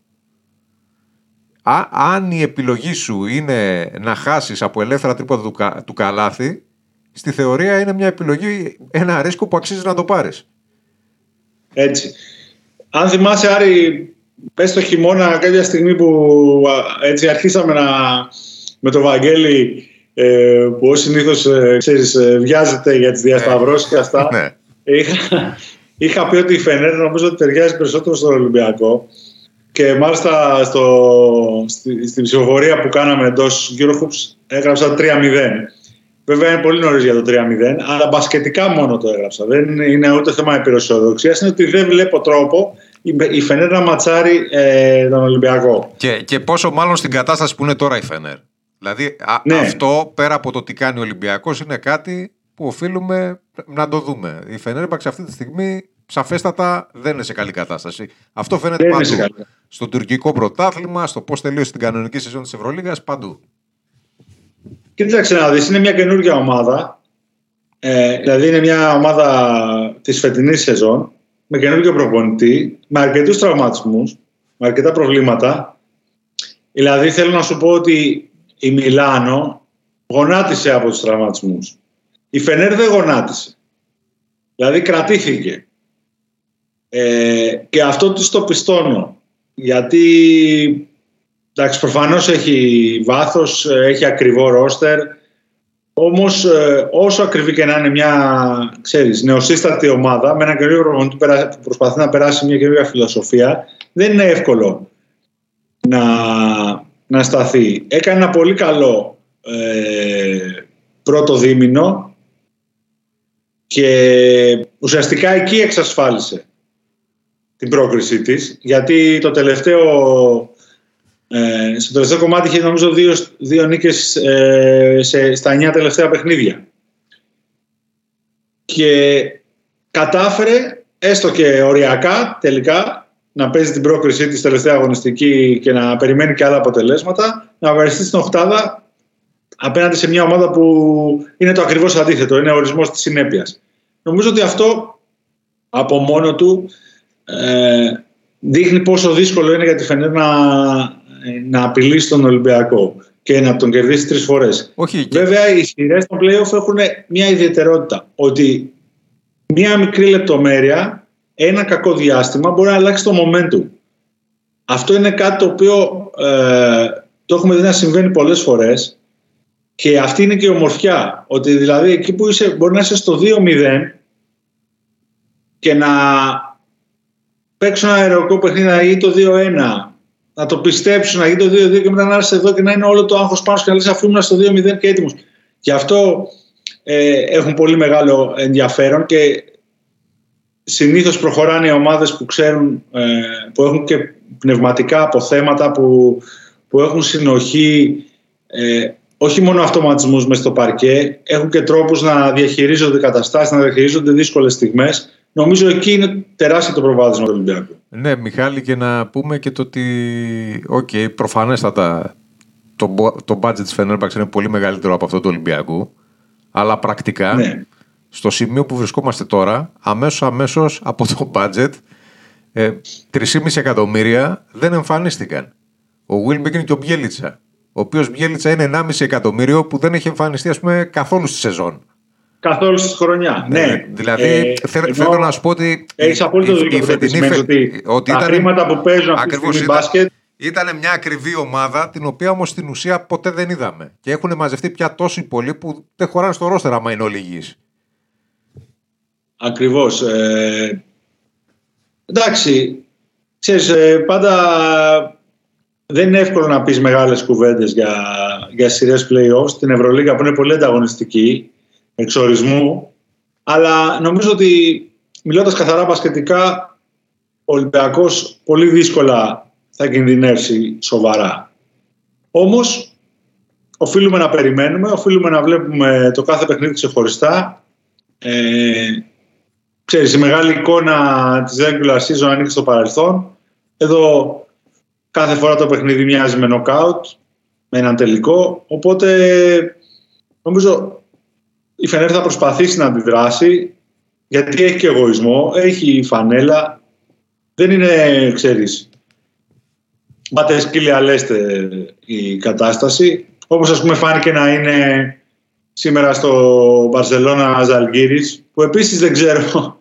α, αν η επιλογή σου είναι να χάσεις από ελεύθερα τρίποτα του, του καλάθι, στη θεωρία είναι μια επιλογή, ένα ρίσκο που αξίζει να το πάρεις. Έτσι. Αν θυμάσαι Άρη, πες το χειμώνα κάποια στιγμή που έτσι αρχίσαμε να, με το Βαγγέλη ε, που ως συνήθως ε, ξέρεις, ε, βιάζεται για τις διασταυρώσεις και αυτά. Ναι. Είχα, είχα πει ότι η Φενέρ νομίζω ότι ταιριάζει περισσότερο στον Ολυμπιακό και μάλιστα στο, στη, στην ψηφοφορία που κάναμε εντός Eurohoops έγραψα 3-0. Βέβαια είναι πολύ νωρίς για το 3-0, αλλά μπασκετικά μόνο το έγραψα. Δεν είναι ούτε θέμα υπηρεσιοδοξίας. Είναι ότι δεν βλέπω τρόπο η Φενέρ να ματσάρει ε, τον Ολυμπιακό. Και, και πόσο μάλλον στην κατάσταση που είναι τώρα η Φενέρ. Δηλαδή ναι. αυτό πέρα από το τι κάνει ο Ολυμπιακός είναι κάτι που οφείλουμε να το δούμε. Η Φενέρμπαξ αυτή τη στιγμή σαφέστατα δεν είναι σε καλή κατάσταση. Αυτό φαίνεται δεν παντού. Στο τουρκικό πρωτάθλημα, στο πώς τελείωσε την κανονική σεζόν της Ευρωλίγας, παντού. Κοίταξε να δεις, είναι μια καινούργια ομάδα. Ε, δηλαδή είναι μια ομάδα της φετινής σεζόν με καινούργιο προπονητή, με αρκετούς τραυματισμούς, με αρκετά προβλήματα. Δηλαδή θέλω να σου πω ότι η Μιλάνο γονάτισε από τους τραυματισμούς. Η Φενέρ δεν γονάτισε. Δηλαδή κρατήθηκε. Ε, και αυτό της το πιστώνω. Γιατί εντάξει, προφανώς έχει βάθος, έχει ακριβό ρόστερ. Όμως ε, όσο ακριβή και να είναι μια ξέρεις, νεοσύστατη ομάδα με ένα καινούριο προπονητή που προσπαθεί να περάσει μια καινούργια φιλοσοφία δεν είναι εύκολο να, να σταθεί. Έκανε ένα πολύ καλό ε, πρώτο δίμηνο και ουσιαστικά εκεί εξασφάλισε την πρόκρισή της γιατί το τελευταίο ε, στο τελευταίο κομμάτι είχε νομίζω δύο, δύο νίκες ε, σε, στα εννιά τελευταία παιχνίδια και κατάφερε έστω και οριακά τελικά να παίζει την πρόκρισή της τελευταία αγωνιστική και να περιμένει και άλλα αποτελέσματα να βαριστεί στην οχτάδα απέναντι σε μια ομάδα που είναι το ακριβώς αντίθετο, είναι ο ορισμός της συνέπειας. Νομίζω ότι αυτό από μόνο του ε, δείχνει πόσο δύσκολο είναι για τη Φενέρ να, να απειλήσει τον Ολυμπιακό και να τον κερδίσει τρεις φορές. Όχι, Βέβαια οι σειρές των play-off έχουν μια ιδιαιτερότητα ότι μια μικρή λεπτομέρεια ένα κακό διάστημα μπορεί να αλλάξει το momentum. Αυτό είναι κάτι το οποίο ε, το έχουμε δει να συμβαίνει πολλές φορές και αυτή είναι και η ομορφιά. Ότι δηλαδή εκεί που είσαι, μπορεί να είσαι στο 2-0 και να παίξω ένα αεροκό παιχνίδι ή το 2-1 να το πιστέψουν, να γίνει το 2-2 και μετά να έρθεις εδώ και να είναι όλο το άγχος πάνω και να λες αφού ήμουν στο 2-0 και έτοιμος. Γι' αυτό ε, έχουν πολύ μεγάλο ενδιαφέρον και συνήθως προχωράνε οι ομάδες που ξέρουν, ε, που έχουν και πνευματικά αποθέματα, που, που έχουν συνοχή, ε, όχι μόνο αυτοματισμούς μέσα στο παρκέ, έχουν και τρόπους να διαχειρίζονται καταστάσεις, να διαχειρίζονται δύσκολες στιγμές. Νομίζω εκεί είναι τεράστιο το προβάδισμα του Ολυμπιακού. Ναι, Μιχάλη, και να πούμε και το ότι, OK, okay, προφανέστατα το, το budget της Φενέρμπαξ είναι πολύ μεγαλύτερο από αυτό του Ολυμπιακού, αλλά πρακτικά ναι στο σημείο που βρισκόμαστε τώρα, αμέσως αμέσως από το budget, ε, 3,5 εκατομμύρια δεν εμφανίστηκαν. Ο Wilbekin και ο Μπιέλιτσα. Ο οποίος Μπιέλιτσα είναι 1,5 εκατομμύριο που δεν έχει εμφανιστεί ας πούμε, καθόλου στη σεζόν. Καθόλου στη χρονιά. Ναι. ναι. Δηλαδή ε, θέλω να σου πω ότι. Έχεις απόλυτο δίκιο ότι, ότι τα ήταν, χρήματα που παίζουν αυτή τη στιγμή μπάσκετ. Ήταν μια ακριβή ομάδα την οποία όμως στην ουσία ποτέ δεν είδαμε. Και έχουν μαζευτεί πια τόσοι πολλοί που δεν χωράνε στο ρόστερ άμα είναι όλοι υγιείς. Ακριβώς. Ε, εντάξει, ξέρεις, ε, πάντα δεν είναι εύκολο να πεις μεγάλες κουβέντες για, για σειρές play-offs στην Ευρωλίγα που είναι πολύ ανταγωνιστική, εξορισμού, αλλά νομίζω ότι μιλώντας καθαρά πασχετικά, ο Ολυμπιακός πολύ δύσκολα θα κινδυνεύσει σοβαρά. Όμως, οφείλουμε να περιμένουμε, οφείλουμε να βλέπουμε το κάθε παιχνίδι ξεχωριστά. Ε, ξέρεις, η μεγάλη εικόνα της regular season ανήκει στο παρελθόν. Εδώ κάθε φορά το παιχνίδι μοιάζει με knockout, με έναν τελικό. Οπότε νομίζω η Φενέρ θα προσπαθήσει να αντιδράσει γιατί έχει και εγωισμό, έχει φανέλα. Δεν είναι, ξέρεις, μπάτε σκύλια λέστε η κατάσταση. Όπως ας πούμε φάνηκε να είναι σήμερα στο Μπαρσελώνα Ζαλγκύρης που επίσης δεν ξέρω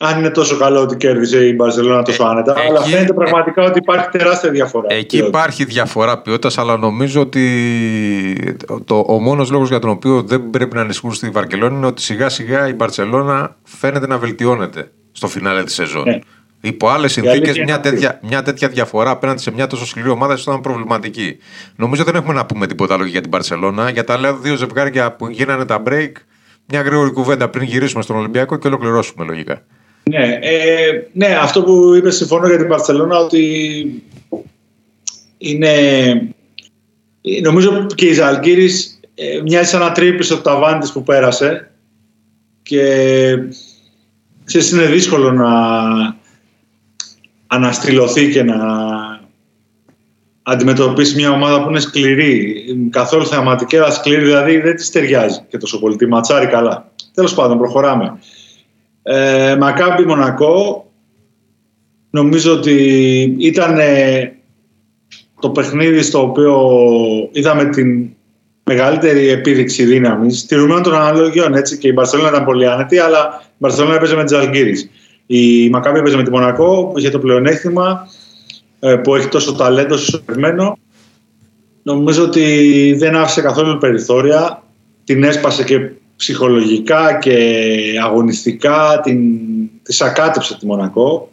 αν είναι τόσο καλό ότι κέρδισε η Μπαρσελόνα τόσο ε, άνετα. αλλά φαίνεται πραγματικά ότι υπάρχει τεράστια διαφορά. Εκεί υπάρχει διαφορά ποιότητας, αλλά νομίζω ότι το, ο μόνος λόγος για τον οποίο δεν πρέπει να ανησυχούν στη Βαρκελόνη είναι ότι σιγά σιγά η Μπαρσελόνα φαίνεται να βελτιώνεται στο φινάλε της σεζόν. Ναι. Υπό άλλες συνθήκες, μια, τέτοια, μια τέτοια διαφορά απέναντι σε μια τόσο σκληρή ομάδα ήταν προβληματική. Νομίζω δεν έχουμε να πούμε τίποτα άλλο για την Παρσελώνα. Για τα άλλα δύο ζευγάρια που γίνανε τα break, μια γρήγορη κουβέντα πριν γυρίσουμε στον Ολυμπιακό και ολοκληρώσουμε λογικά. Ναι, ε, ναι αυτό που είπες συμφωνώ για την Παρσελώνα ότι είναι. Νομίζω και η Ζαλγκύρης ε, μοιάζει σαν να τρύπει στο ταβάνι της που πέρασε και ξέρεις, είναι δύσκολο να, αναστηλωθεί και να αντιμετωπίσει μια ομάδα που είναι σκληρή, καθόλου θεαματική, αλλά σκληρή, δηλαδή δεν της ταιριάζει και τόσο πολύ. Τη ματσάρει καλά. Τέλος πάντων, προχωράμε. Ε, Μακάμπι Μονακό, νομίζω ότι ήταν το παιχνίδι στο οποίο είδαμε την μεγαλύτερη επίδειξη δύναμης. Τηρουμένων των αναλογιών έτσι και η Μπαρσελόνα ήταν πολύ άνετη, αλλά η Μπαρσελόνα έπαιζε με τι Αλγύρε. Η Μακάβη έπαιζε με τη Μονακό που είχε το πλεονέκτημα ε, που έχει τόσο ταλέντο συσσωρευμένο. Νομίζω ότι δεν άφησε καθόλου περιθώρια. Την έσπασε και ψυχολογικά και αγωνιστικά. Την, την ανακάτεψε τη Μονακό.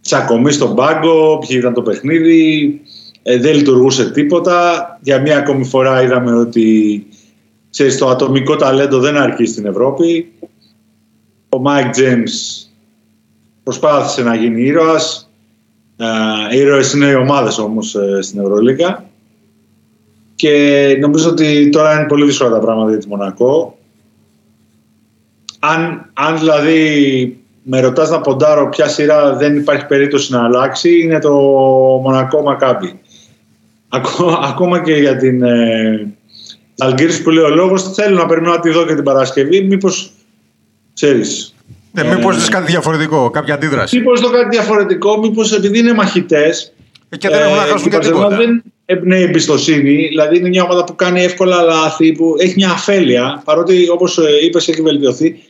Τσακωμοί στον πάγκο, ποιο ήταν το παιχνίδι. Ε, δεν λειτουργούσε τίποτα. Για μία ακόμη φορά είδαμε ότι ξέρεις, το ατομικό ταλέντο δεν αρκεί στην Ευρώπη. Ο Μάικ Τζέιμς προσπάθησε να γίνει ήρωας. Ε, ήρωες είναι οι ομάδες όμως ε, στην Ευρωλίγα. Και νομίζω ότι τώρα είναι πολύ δύσκολα τα πράγματα για τη Μονακό. Αν, αν δηλαδή με ρωτάς να ποντάρω ποια σειρά δεν υπάρχει περίπτωση να αλλάξει είναι το Μονακό Μακάμπι. Ακόμα, και για την ε, που λέει ο λόγος θέλω να περιμένω να τη δω και την Παρασκευή μήπως ξέρεις ναι, μήπως δεις κάτι διαφορετικό, κάποια αντίδραση. Μήπως το κάτι διαφορετικό, μήπως επειδή είναι μαχητές. Ε, και δεν έχουν να χάσουν και τίποτα. Δεν εμπνέει εμπιστοσύνη. Δηλαδή είναι μια ομάδα που κάνει εύκολα λάθη, που έχει μια αφέλεια. Παρότι όπως ε, είπες, έχει βελτιωθεί.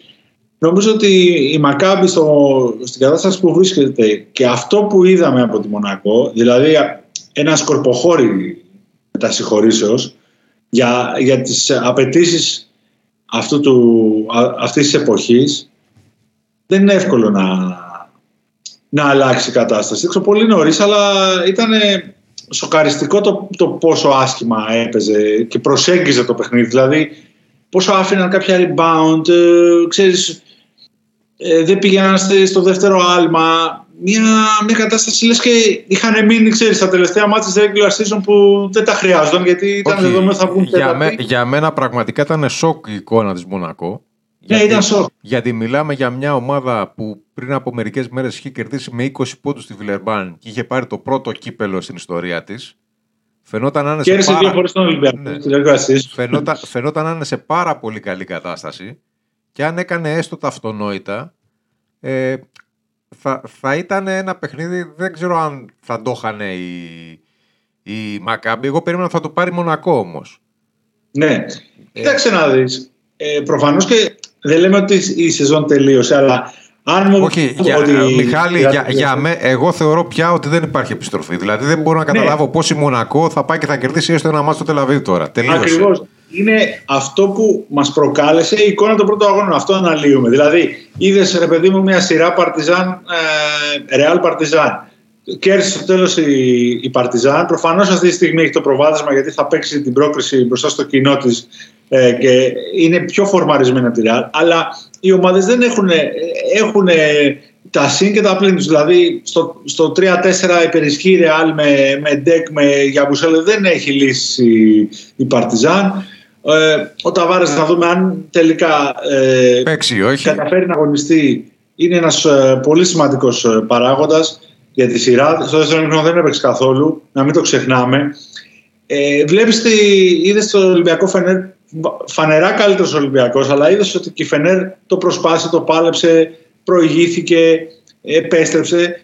Νομίζω ότι η Μακάμπη στο, στην κατάσταση που βρίσκεται και αυτό που είδαμε από τη Μονακό, δηλαδή ένα σκορποχώρη μετασυγχωρήσεως για, για τις απαιτήσει αυτής της εποχής δεν είναι εύκολο να, να αλλάξει η κατάσταση. Έξω πολύ νωρίς, αλλά ήταν σοκαριστικό το, το πόσο άσχημα έπαιζε και προσέγγιζε το παιχνίδι. Δηλαδή, πόσο άφηναν κάποια rebound, ε, ξέρεις, ε, δεν πήγαιναν στο δεύτερο άλμα. Μια, μια κατάσταση λες και είχαν μείνει, ξέρεις, στα τελευταία μάτια της regular season που δεν τα χρειάζονταν γιατί ήταν δεδομένο θα βγουν για, με, για μένα πραγματικά ήταν σοκ η εικόνα της Μονακό. Ναι, γιατί, ήταν σοκ. Γιατί μιλάμε για μια ομάδα που πριν από μερικές μέρες είχε κερδίσει με 20 πόντους στη Βιλερμπάν και είχε πάρει το πρώτο κύπελο στην ιστορία της. Φαινόταν να είναι σε πάρα... δύο φορές τον Ολυμπιακό. Ναι. Φαινόταν, φαινόταν να είναι σε πάρα πολύ καλή κατάσταση και αν έκανε έστω τα αυτονόητα ε, θα, θα ήταν ένα παιχνίδι, δεν ξέρω αν θα το είχαν η, η Μακάμπη. Εγώ περίμενα θα το πάρει Μονακό όμως. Ναι, ε, κοίταξε να δεις. Ε, προφανώς και δεν λέμε ότι η σεζόν τελείωσε, αλλά αν μου Όχι, για, ότι... Μιχάλη, για, για, με, εγώ θεωρώ πια ότι δεν υπάρχει επιστροφή. Δηλαδή δεν μπορώ να ναι. καταλάβω ναι. πώς η Μονακό θα πάει και θα κερδίσει έστω ένα μάτσο στο Τελαβίδ τώρα. Ακριβώς. Είναι αυτό που μας προκάλεσε η εικόνα των πρώτων αγώνων. Αυτό αναλύουμε. Δηλαδή, είδες ρε παιδί μου μια σειρά Παρτιζάν, ε, Ρεάλ Παρτιζάν. Κέρδισε στο τέλος η, η Παρτιζάν. Προφανώς αυτή τη στιγμή έχει το προβάδισμα γιατί θα παίξει την πρόκριση μπροστά στο κοινό της ε, και είναι πιο φορμαρισμένη από τη Real. Αλλά οι ομάδες δεν έχουν, έχουν τα συν και τα πλήν τους. Δηλαδή στο, στο 3-4 υπερισχύει η Real με, με Ντεκ, με Γιαμπουσέλε δεν έχει λύσει η Παρτιζάν. Ε, ο Ταβάρες θα δούμε αν τελικά ε, Παίξει, όχι. καταφέρει να αγωνιστεί. Είναι ένας ε, πολύ σημαντικός ε, παράγοντας για τη σειρά. Στο δεύτερο μήχρονο δεν έπαιξε καθόλου, να μην το ξεχνάμε. Ε, βλέπεις, είδες το Ολυμπιακό Φενέρ φανερά καλύτερος Ολυμπιακός, αλλά είδες ότι και η Φενέρ το προσπάθησε, το πάλεψε, προηγήθηκε, επέστρεψε.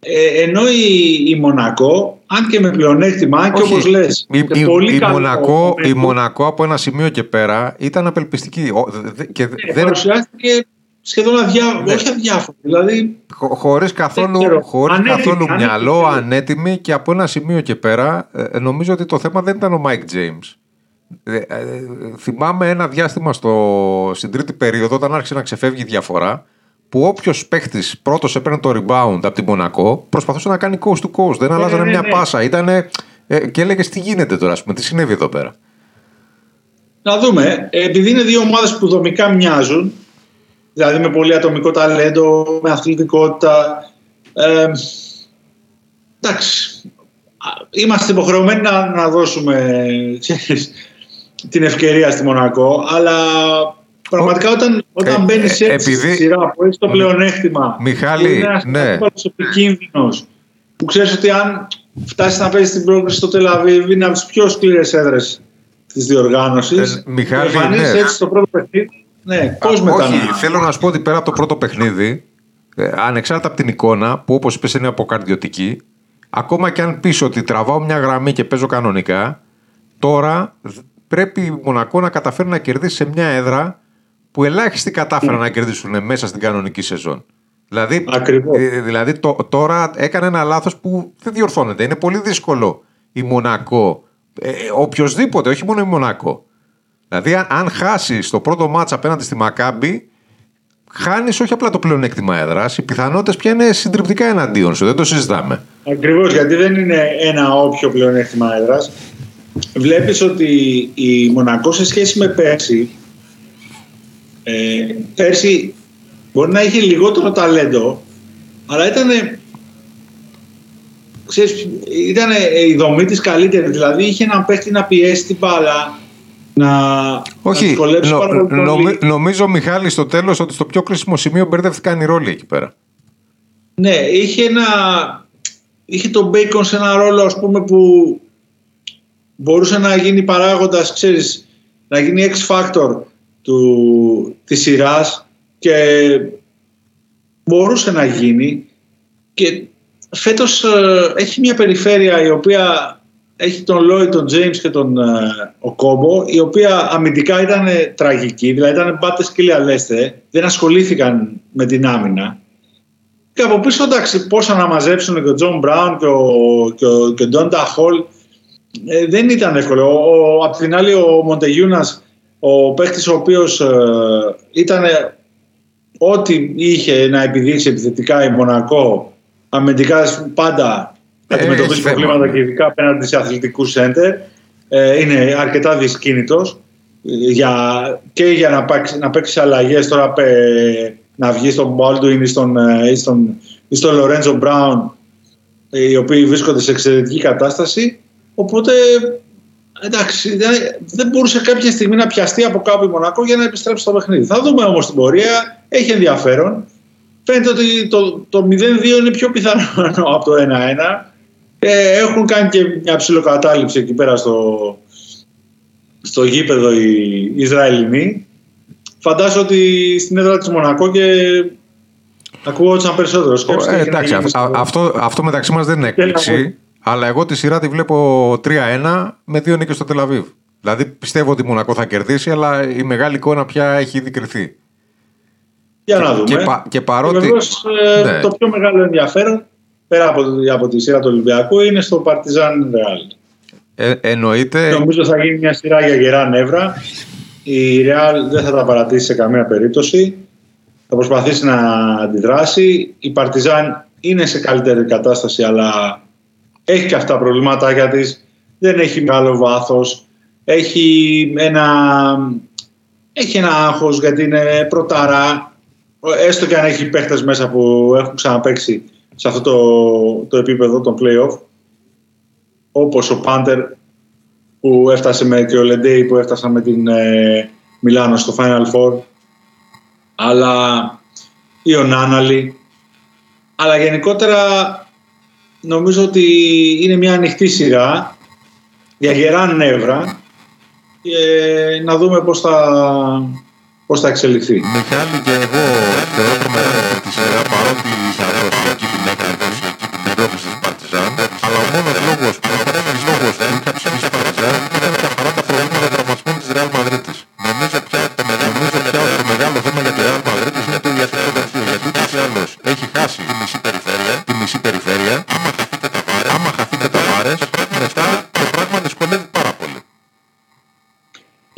Ε, ενώ η, η Μονακό, αν και με πλεονέκτημα, και όπως λες, η, η, πολύ η, καλό Μονακό, η momentum, Μονακό από ένα σημείο και πέρα ήταν απελπιστική. Ο- δε- Και ε, δεν, παρουσιάστηκε σχεδόν αδιάφορο, Ναι. όχι αδιάφορο. Δηλαδή, χω- χωρίς καθόλου, ξέρω. χωρίς Ανέτοιμη, καθόλου ανέτοιμη. μυαλό, ανέτοιμη και από ένα σημείο και πέρα ε, νομίζω ότι το θέμα δεν ήταν ο Μάικ James. Ε, ε, θυμάμαι ένα διάστημα στο, στην τρίτη περίοδο όταν άρχισε να ξεφεύγει η διαφορά που όποιος παίχτης πρώτος έπαιρνε το rebound από τη Μονακό προσπαθούσε να κάνει coast to coast. Δεν αλλάζανε ναι, μια ναι. πάσα. Ήτανε, ε, και έλεγε τι γίνεται τώρα, ας πούμε, τι συνέβη εδώ πέρα; να δούμε, ε, επειδή είναι δύο ομάδες που δομικά μοιάζουν, δηλαδή με πολύ ατομικό ταλέντο, με αθλητικότητα, ε, εντάξει, Α, είμαστε υποχρεωμένοι να, να δώσουμε ξέρεις, την ευκαιρία στη Μονακό, αλλά πραγματικά όταν, όταν ε, μπαίνεις ε, έτσι επειδή- στη σειρά που έχεις το πλεονέκτημα, Μιχάλη, που είναι ένας ναι. αντίπαλος επικίνδυνος, που ξέρεις ότι αν φτάσεις να παίζεις την πρόκληση στο Τελαβίβ είναι από τις πιο σκληρές έδρες της διοργάνωσης. Ε, Μιχάλη, Και εμφανίζεσαι ναι. έτσι στο πρώτο παιχνίδι. Ναι, πώς Α, μετά Όχι, να... θέλω να σου πω ότι πέρα από το πρώτο παιχνίδι, ε, ανεξάρτητα από την εικόνα, που όπως είπες είναι αποκαρδιωτική, ακόμα και αν πεις ότι τραβάω μια γραμμή και παίζω κανονικά, τώρα δ- πρέπει η Μονακό να καταφέρει να κερδίσει σε μια έδρα που ελάχιστοι κατάφεραν να κερδίσουν μέσα στην κανονική σεζόν. Δηλαδή, Ακριβώς. ε, δηλαδή το- τώρα έκανε ένα λάθος που δεν διορθώνεται. Είναι πολύ δύσκολο η Μονακό, ε, οποιοδήποτε, όχι μόνο η Μονακό. Δηλαδή, αν, αν χάσει το πρώτο μάτσα απέναντι στη Μακάμπη, χάνεις όχι απλά το πλεονέκτημα έδρας, οι πιθανότητες πια είναι συντριπτικά εναντίον σου. Δεν το συζητάμε. Ακριβώς, γιατί δεν είναι ένα όποιο πλεονέκτημα έδρας. Βλέπεις ότι η Μονακό σε σχέση με πέρσι, ε, πέρσι μπορεί να είχε λιγότερο ταλέντο, αλλά ήταν ξέρεις, ήταν η δομή της καλύτερης. Δηλαδή είχε έναν παίχτη να πιέσει την μπάλα, να, να Όχι, δυσκολέψει νο- πάρα πολύ. νομι- νομίζω, Μιχάλη, στο τέλος ότι στο πιο κρίσιμο σημείο μπερδεύτηκαν οι ρόλοι εκεί πέρα. Ναι, είχε, ένα, είχε τον Bacon σε ένα ρόλο ας πούμε που μπορούσε να γίνει παράγοντας, ξέρεις, να γίνει X-Factor του, της σειράς και μπορούσε να γίνει και φέτος ε, έχει μια περιφέρεια η οποία έχει τον Loyd, τον James και τον ε, Οκόμπο η οποία αμυντικά ήταν τραγική δηλαδή ήταν μπάτε σκύλοι αλέστε δεν ασχολήθηκαν με την άμυνα και από πίσω, εντάξει, πόσα να μαζέψουν και ο Τζον Μπράουν και ο, και ο, και ο Ντόντα Χολ ε, δεν ήταν εύκολο. Ο, ο, απ' την άλλη, ο Μοντεγιούνας, ο παίχτης ο οποίος ε, ήταν ό,τι είχε να επιδείξει επιθετικά η Μονακό, αμυντικά πάντα Ε, αντιμετωπίζει έχει θέμα, προβλήματα ναι. και ειδικά απέναντι σε αθλητικούς σέντερ. Ε, είναι αρκετά δυσκίνητος. Ε, για, και για να, παίξει, να παίξει αλλαγές τώρα πε- να βγει στον Baldwin ή στον, ε, ή στον, ή στον Lorenzo Brown ε, οι οποίοι βρίσκονται σε εξαιρετική κατάσταση. Οπότε εντάξει δεν, δεν μπορούσε κάποια στιγμή να πιαστεί από κάπου η Μονακό για να επιστρέψει στο παιχνίδι. Θα δούμε όμως την πορεία. Έχει ενδιαφέρον. Φαίνεται ότι το, το 0-2 είναι πιο πιθανό από το 1-1 ε, έχουν κάνει και μια ψηλοκατάληψη εκεί πέρα στο, στο γήπεδο οι Ισραηλινοί. Φαντάζομαι ότι στην έδρα της Μονακό και ακούγονταν περισσότερο. Σκέψτε, Ε, έχει να εντάξει, γίνει α- στο- αυτό, αυτό μεταξύ μας δεν είναι έκπληξη. Αλλά εγώ τη σειρά τη βλέπω 3-1 με δύο νίκες στο Τελαβίβ. Δηλαδή πιστεύω ότι η Μονακό θα κερδίσει, αλλά η μεγάλη εικόνα πια έχει ήδη κρυθεί. Για να δούμε. Και, πα- και παρότι. βεβαίως, ε, Ναι. το πιο μεγάλο ενδιαφέρον πέρα από, από τη σειρά του Ολυμπιακού είναι στο Παρτιζάν Ρεάλ. Ε, εννοείται. Νομίζω θα γίνει μια σειρά για γερά νεύρα. Η Ρεάλ δεν θα τα παρατήσει σε καμία περίπτωση. Θα προσπαθήσει να αντιδράσει. Η Παρτιζάν είναι σε καλύτερη κατάσταση, αλλά έχει και αυτά τα προβλήματάκια της. Δεν έχει μεγάλο βάθος. Έχει ένα, έχει ένα άγχος γιατί είναι πρωταρά. Έστω και αν έχει παίχτες μέσα που έχουν ξαναπαίξει σε αυτό το, το επίπεδο των play-off όπως ο Πάντερ που έφτασε με και ο Λεντέι που έφτασαν με την ε, Μιλάνο στο Final Four αλλά ή ο Νάναλι αλλά γενικότερα νομίζω ότι είναι μια ανοιχτή σειρά για γερά νεύρα και να δούμε πώς θα, πώς θα εξελιχθεί. Μιχάλη και εγώ θεωρώ τρομερά τη σειρά παρότι θα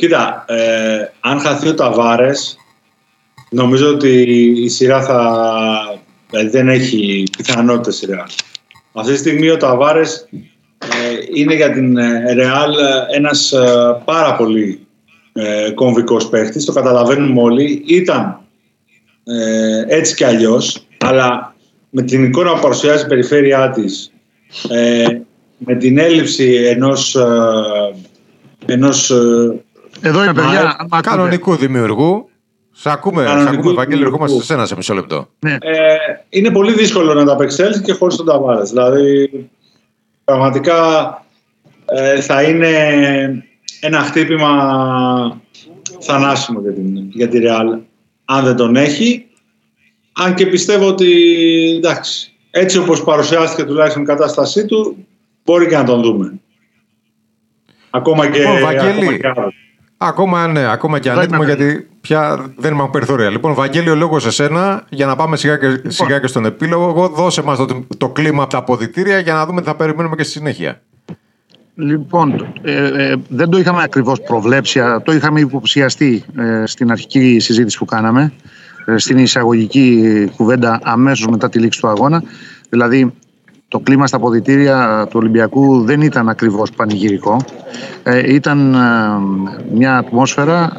Κοίτα, ε, αν χαθεί ο Ταβάρες, νομίζω ότι η σειρά θα... Δηλαδή δεν έχει πιθανότητες σειρά. Αυτή τη στιγμή ο Ταβάρες ε, είναι για την Ρεάλ ένας ε, πάρα πολύ ε, κομβικός παίχτης, το καταλαβαίνουμε όλοι. Ήταν ε, έτσι κι αλλιώς, αλλά με την εικόνα που παρουσιάζει η περιφέρειά της, ε, με την έλλειψη ενός, ε, ενός Εδώ είναι παιδιά, κανονικού δημιουργού, σε ακούμε, σε ακούμε Βαγγέλη, ερχόμαστε σε σένα σε μισό λεπτό. Ναι. Ε, είναι πολύ δύσκολο να τα απεξέλθει και χωρίς τον Ταβάρες. Δηλαδή, πραγματικά ε, θα είναι ένα χτύπημα θανάσιμο για, την, για τη Real αν δεν τον έχει. Αν και πιστεύω ότι εντάξει, έτσι όπως παρουσιάστηκε τουλάχιστον η κατάστασή του μπορεί και να τον δούμε. Ακόμα και, λοιπόν, Βαγγέλη, ακόμα και Ακόμα, ναι, ακόμα και ανέτοιμο γιατί πια δεν υπάρχουν περιθώρια. Λοιπόν, Βαγγέλη, ο λόγος σε σένα για να πάμε σιγά και, λοιπόν. σιγά και στον επίλογο. Δώσε μας το, το κλίμα από τα αποδητήρια για να δούμε τι θα περιμένουμε και στη συνέχεια. Λοιπόν, ε, ε, δεν το είχαμε ακριβώς προβλέψει, το είχαμε υποψιαστεί ε, στην αρχική συζήτηση που κάναμε, ε, στην εισαγωγική κουβέντα αμέσως μετά τη λήξη του αγώνα. Δηλαδή, το κλίμα στα ποδητήρια του Ολυμπιακού δεν ήταν ακριβώς πανηγυρικό. Ε, ήταν μια ατμόσφαιρα,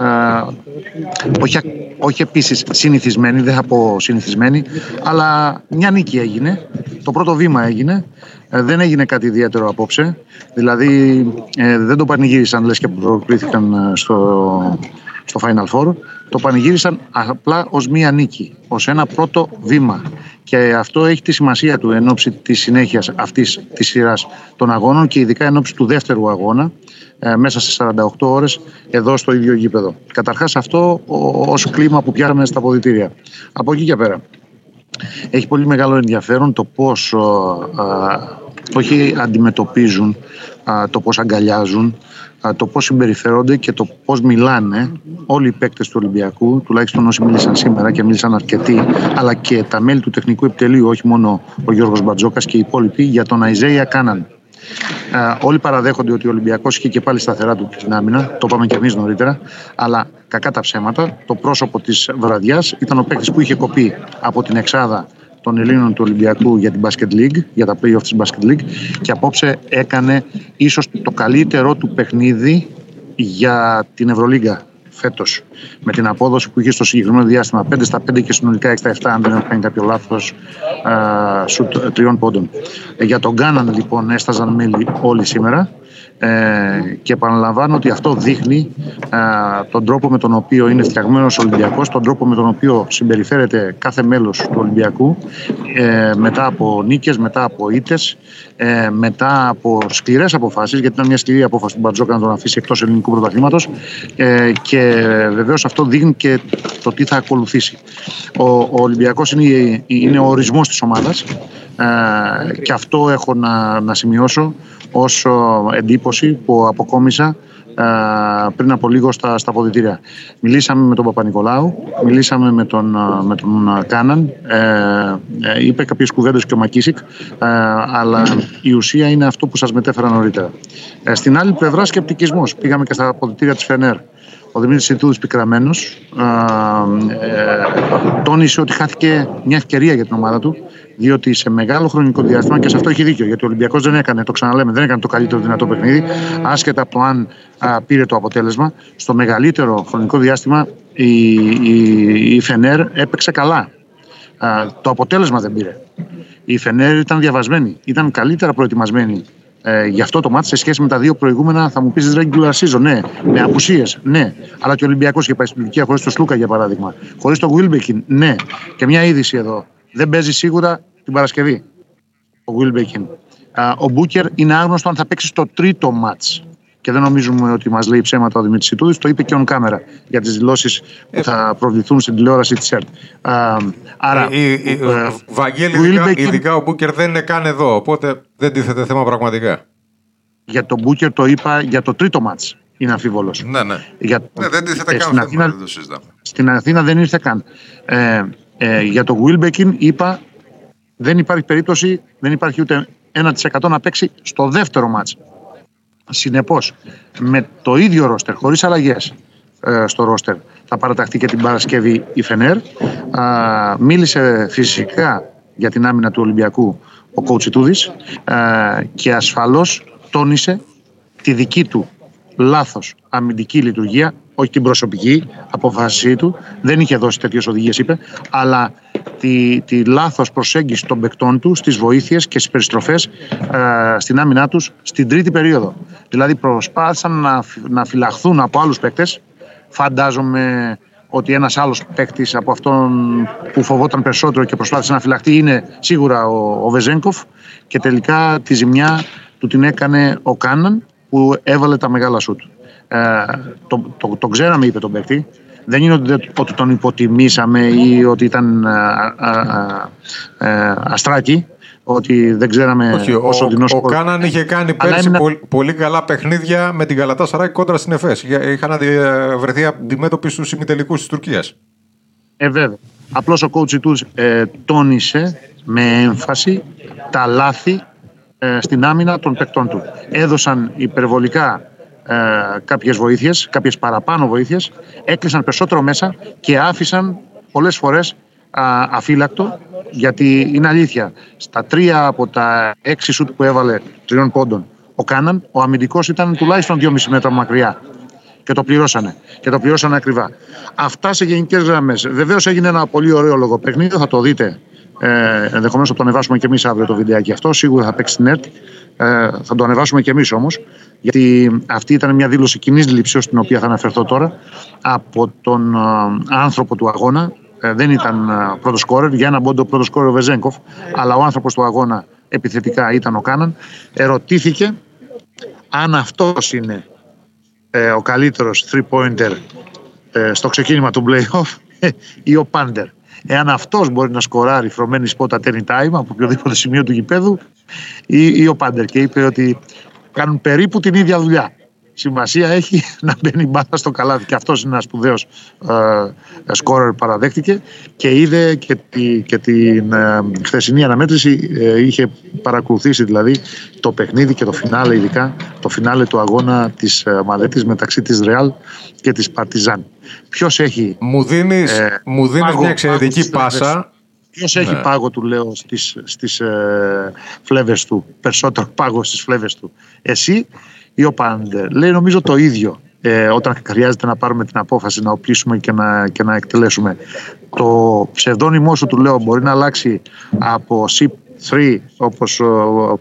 όχι, όχι επίσης συνηθισμένη, δεν θα πω συνηθισμένη, αλλά μια νίκη έγινε, το πρώτο βήμα έγινε, ε, δεν έγινε κάτι ιδιαίτερο απόψε, δηλαδή ε, δεν το πανηγύρισαν λες και προκλήθηκαν στο, στο Final Four, το πανηγύρισαν απλά ως μία νίκη, ως ένα πρώτο βήμα. Και αυτό έχει τη σημασία του εν ώψη της συνέχειας αυτής της σειράς των αγώνων και ειδικά εν ώψη του δεύτερου αγώνα ε, μέσα σε 48 ώρες εδώ στο ίδιο γήπεδο. Καταρχάς αυτό ως κλίμα που πιάνουμε στα ποδητήρια. Από εκεί και πέρα. Έχει πολύ μεγάλο ενδιαφέρον το πώς όχι αντιμετωπίζουν, το πώς αγκαλιάζουν, το πώς συμπεριφέρονται και το πώς μιλάνε όλοι οι παίκτες του Ολυμπιακού, τουλάχιστον όσοι μίλησαν σήμερα και μίλησαν αρκετοί, αλλά και τα μέλη του τεχνικού επιτελείου, όχι μόνο ο Γιώργος Μπατζόκας και οι υπόλοιποι, για τον Αϊζέια Κάναν. όλοι παραδέχονται ότι ο Ολυμπιακός είχε και πάλι σταθερά του την άμυνα, το είπαμε και εμείς νωρίτερα. Αλλά κακά τα ψέματα, το πρόσωπο της βραδιάς ήταν ο παίκτης που είχε κοπεί από την Εξάδα των Ελλήνων του Ολυμπιακού για την Basket League, για τα play-off της Basket League και απόψε έκανε ίσως το καλύτερό του παιχνίδι για την Ευρωλίγκα φέτος. Με την απόδοση που είχε στο συγκεκριμένο διάστημα 5 στα 5 και συνολικά 6 στα 7, αν δεν έχω κάνει κάποιο λάθος, σουτ τριών πόντων. Ε, για τον Κάναν λοιπόν έσταζαν μέλη όλοι σήμερα. Ε, και επαναλαμβάνω ότι αυτό δείχνει ε, τον τρόπο με τον οποίο είναι φτιαγμένος ο Ολυμπιακός, τον τρόπο με τον οποίο συμπεριφέρεται κάθε μέλος του Ολυμπιακού ε, μετά από νίκες, μετά από ήττες, ε, μετά από σκληρές αποφάσεις, γιατί ήταν μια σκληρή απόφαση του Μπατζόκα να τον αφήσει εκτός ελληνικού πρωταθλήματος ε, και βεβαίως αυτό δείχνει και το τι θα ακολουθήσει. Ο, ο Ολυμπιακός είναι, είναι ο ορισμός της ομάδας ε, και αυτό έχω να, να σημειώσω ως εντύπωση που αποκόμισα ε, πριν από λίγο στα, στα ποδητήρια. Μιλήσαμε με τον Παπα-Νικολάου, μιλήσαμε με τον, ε, με τον Κάναν, ε, είπε κάποιες κουβέντες και ο Μακίσικ, αλλά η ουσία είναι αυτό που σας μετέφερα νωρίτερα. στην άλλη πλευρά σκεπτικισμός. Πήγαμε και στα ποδητήρια της Φενέρ. Ο Δημήτρης Ιτούδης πικραμένος τόνισε ότι χάθηκε μια ευκαιρία για την ομάδα του διότι σε μεγάλο χρονικό διάστημα και σε αυτό έχει δίκιο, γιατί ο Ολυμπιακός δεν έκανε, το ξαναλέμε, δεν έκανε το καλύτερο δυνατό παιχνίδι, άσχετα από το αν πήρε το αποτέλεσμα. Στο μεγαλύτερο χρονικό διάστημα η, η, η Φενέρ έπαιξε καλά. Το αποτέλεσμα δεν πήρε. Η Φενέρ ήταν διαβασμένη, ήταν καλύτερα προετοιμασμένη ε, για αυτό το μάτι σε σχέση με τα δύο προηγούμενα, θα μου πεις regular season. Ναι, με απουσίες, ναι. Αλλά και ο Ολυμπιακός είχε πάει στην Τουρκία χωρίς το Σλούκα για παράδειγμα. Χωρίς το Γουίλμπεκιν, ναι. Και μια είδηση εδώ δεν παίζει σίγουρα την Παρασκευή. Ο Βίλμπεκιν. Ο Μπούκερ είναι άγνωστο αν θα παίξει στο τρίτο μάτς. Και δεν νομίζουμε ότι μας λέει ψέματα ο Δημήτρης Ιτούδη. Το είπε και on camera για τις δηλώσεις που θα προβληθούν στην τηλεόραση της ΕΡΤ. Άρα. Ε, ε, ε, Βαγγέλη, ειδικά, ειδικά ο Μπούκερ δεν είναι καν εδώ. Οπότε δεν τίθεται θέμα πραγματικά. Για τον Μπούκερ το είπα για το τρίτο μάτς. Είναι αμφίβολος. Ναι, ναι. Για... ναι δεν τίθεται καν. Στην Αθήνα, δεν το στην Αθήνα δεν ήρθε καν. Ε, ε, για τον Βίλμπεκιν είπα δεν υπάρχει περίπτωση, δεν υπάρχει ούτε 1% να παίξει στο δεύτερο μάτς. Συνεπώς, με το ίδιο ρόστερ, χωρίς αλλαγές ε, στο ρόστερ, θα παραταχθεί και την Παρασκευή η Φενέρ. μίλησε φυσικά για την άμυνα του Ολυμπιακού ο Κότσιτούδης και ασφαλώς τόνισε τη δική του λάθος αμυντική λειτουργία, όχι την προσωπική αποφάσισή του, δεν είχε δώσει τέτοιες οδηγίες είπε, αλλά τη, τη λάθος προσέγγιση των παικτών τους στις βοήθειες και στις περιστροφές ε, στην άμυνά τους στην τρίτη περίοδο. Δηλαδή προσπάθησαν να, να φυλαχθούν από άλλους παίκτες, φαντάζομαι ότι ένας άλλος παίκτης από αυτόν που φοβόταν περισσότερο και προσπάθησε να φυλαχτεί είναι σίγουρα ο, ο Βεζέγκοφ και τελικά τη ζημιά του την έκανε ο Κάναν που έβαλε τα μεγάλα σουτ. Ε, το, το, το, ξέραμε, είπε τον παίκτη. Δεν είναι ότι, ότι τον υποτιμήσαμε ή ότι ήταν ε, ε, αστράκι ότι δεν ξέραμε Όχι, όσο ο, Ο Κάναν είχε κάνει πέρσι πολύ, πολύ, καλά παιχνίδια με την Γαλατά Σαράκη κόντρα στην ΕΦΕΣ. Είχαν βρεθεί αντιμέτωποι στους ημιτελικούς της Τουρκίας. Ε, βέβαια. Απλώς ο κότσι τους ε, τόνισε με έμφαση τα λάθη ε, στην άμυνα των παικτών του. Έδωσαν υπερβολικά ε, κάποιες βοήθειες, κάποιες παραπάνω βοήθειες, έκλεισαν περισσότερο μέσα και άφησαν πολλές φορές α, αφύλακτο γιατί είναι αλήθεια. Στα τρία από τα έξι σουτ που έβαλε τριών πόντων ο Κάναν, ο αμυντικός ήταν τουλάχιστον 2,5 μέτρα μακριά. Και το πληρώσανε. Και το πληρώσανε ακριβά. Αυτά σε γενικές γραμμές. Βεβαίως έγινε ένα πολύ ωραίο λογοπαιχνίδι, θα το δείτε. Ε, Ενδεχομένως θα το ανεβάσουμε και εμείς αύριο το βιντεάκι αυτό. Σίγουρα θα παίξει στην ΕΡΤ. Ε, θα το ανεβάσουμε και εμείς όμως. Γιατί αυτή ήταν μια δήλωση κοινής λήψεως, στην οποία θα αναφερθώ τώρα, από τον ε, άνθρωπο του αγώνα, ε, δεν ήταν ε, πρώτος σκόρερ. Για ένα πόντο πρώτος σκόρερ ο Βεζέγκοφ, αλλά ο άνθρωπος του αγώνα επιθετικά ήταν ο Κάναν. Ερωτήθηκε αν αυτός είναι ε, ο καλύτερος three-pointer ε, στο ξεκίνημα του playoff ή ο Πάντερ. Εάν αυτός μπορεί να σκοράρει φρομένη σπότα any time από οποιοδήποτε σημείο του γηπέδου ή, ή ο Πάντερ. Και είπε ότι κάνουν περίπου την ίδια δουλειά σημασία έχει να μπαίνει μπάλα στο καλάθι. Και αυτός είναι ένας σπουδαίος ε, σκόρερ παραδέχτηκε και είδε και, τη, και την ε, χθεσινή αναμέτρηση. Ε, είχε παρακολουθήσει δηλαδή το παιχνίδι και το φινάλε, ειδικά το φινάλε του αγώνα της ε, Μαδέτη μεταξύ της Ρεάλ και της Παρτιζάν. Ποιος έχει. Μου δίνεις ε, μου δίνεις μια εξαιρετική πάσα. Ποιος έχει ναι. πάγο, του λέω, στις, στις ε, φλέβες του, περισσότερο πάγο στις φλέβες του. Εσύ ή ο Πάντερ. Λέει νομίζω το ίδιο ε, όταν χρειάζεται να πάρουμε την απόφαση να οπλίσουμε και να, και να εκτελέσουμε. Το ψευδόνυμό σου του λέω μπορεί να αλλάξει από SIP3 όπως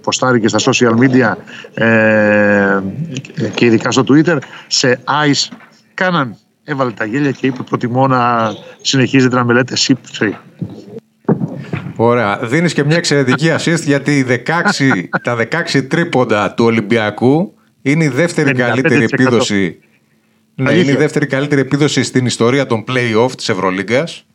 ποστάρει και στα social media ε, και ειδικά στο Twitter σε ICE κάναν έβαλε τα γέλια και είπε προτιμώ να συνεχίζετε να με λέτε SIP3 Ωραία. Δίνεις και μια εξαιρετική assist γιατί 16, τα 16 τρίποντα του Ολυμπιακού είναι η δεύτερη καλύτερη επίδοση. Ναι, είναι η δεύτερη καλύτερη επίδοση στην ιστορία των play-off της Ευρωλίγκας.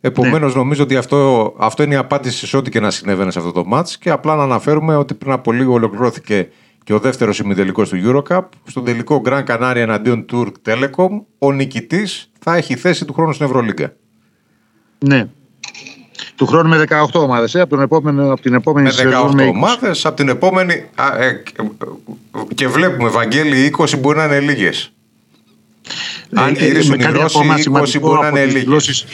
Επομένως ναι. νομίζω ότι αυτό, αυτό είναι η απάντηση σε ό,τι και να συνέβαινε σε αυτό το match και απλά να αναφέρουμε ότι πριν από λίγο ολοκληρώθηκε και ο δεύτερος ημιτελικός του Eurocup. Στον τελικό Grand Canaria εναντίον Turk Telecom, ο νικητής θα έχει θέση του χρόνου στην Ευρωλίγκα. Ναι, του χρόνου με 18 ομάδες. Ε, από, από την επόμενη με 18 ομάδες, από την επόμενη. Α, ε, και βλέπουμε, Βαγγέλη, 20 μπορεί να είναι λίγες. Ε, Αν γυρίσουν οι Ρώσοι, 20 μπορεί να είναι λίγες.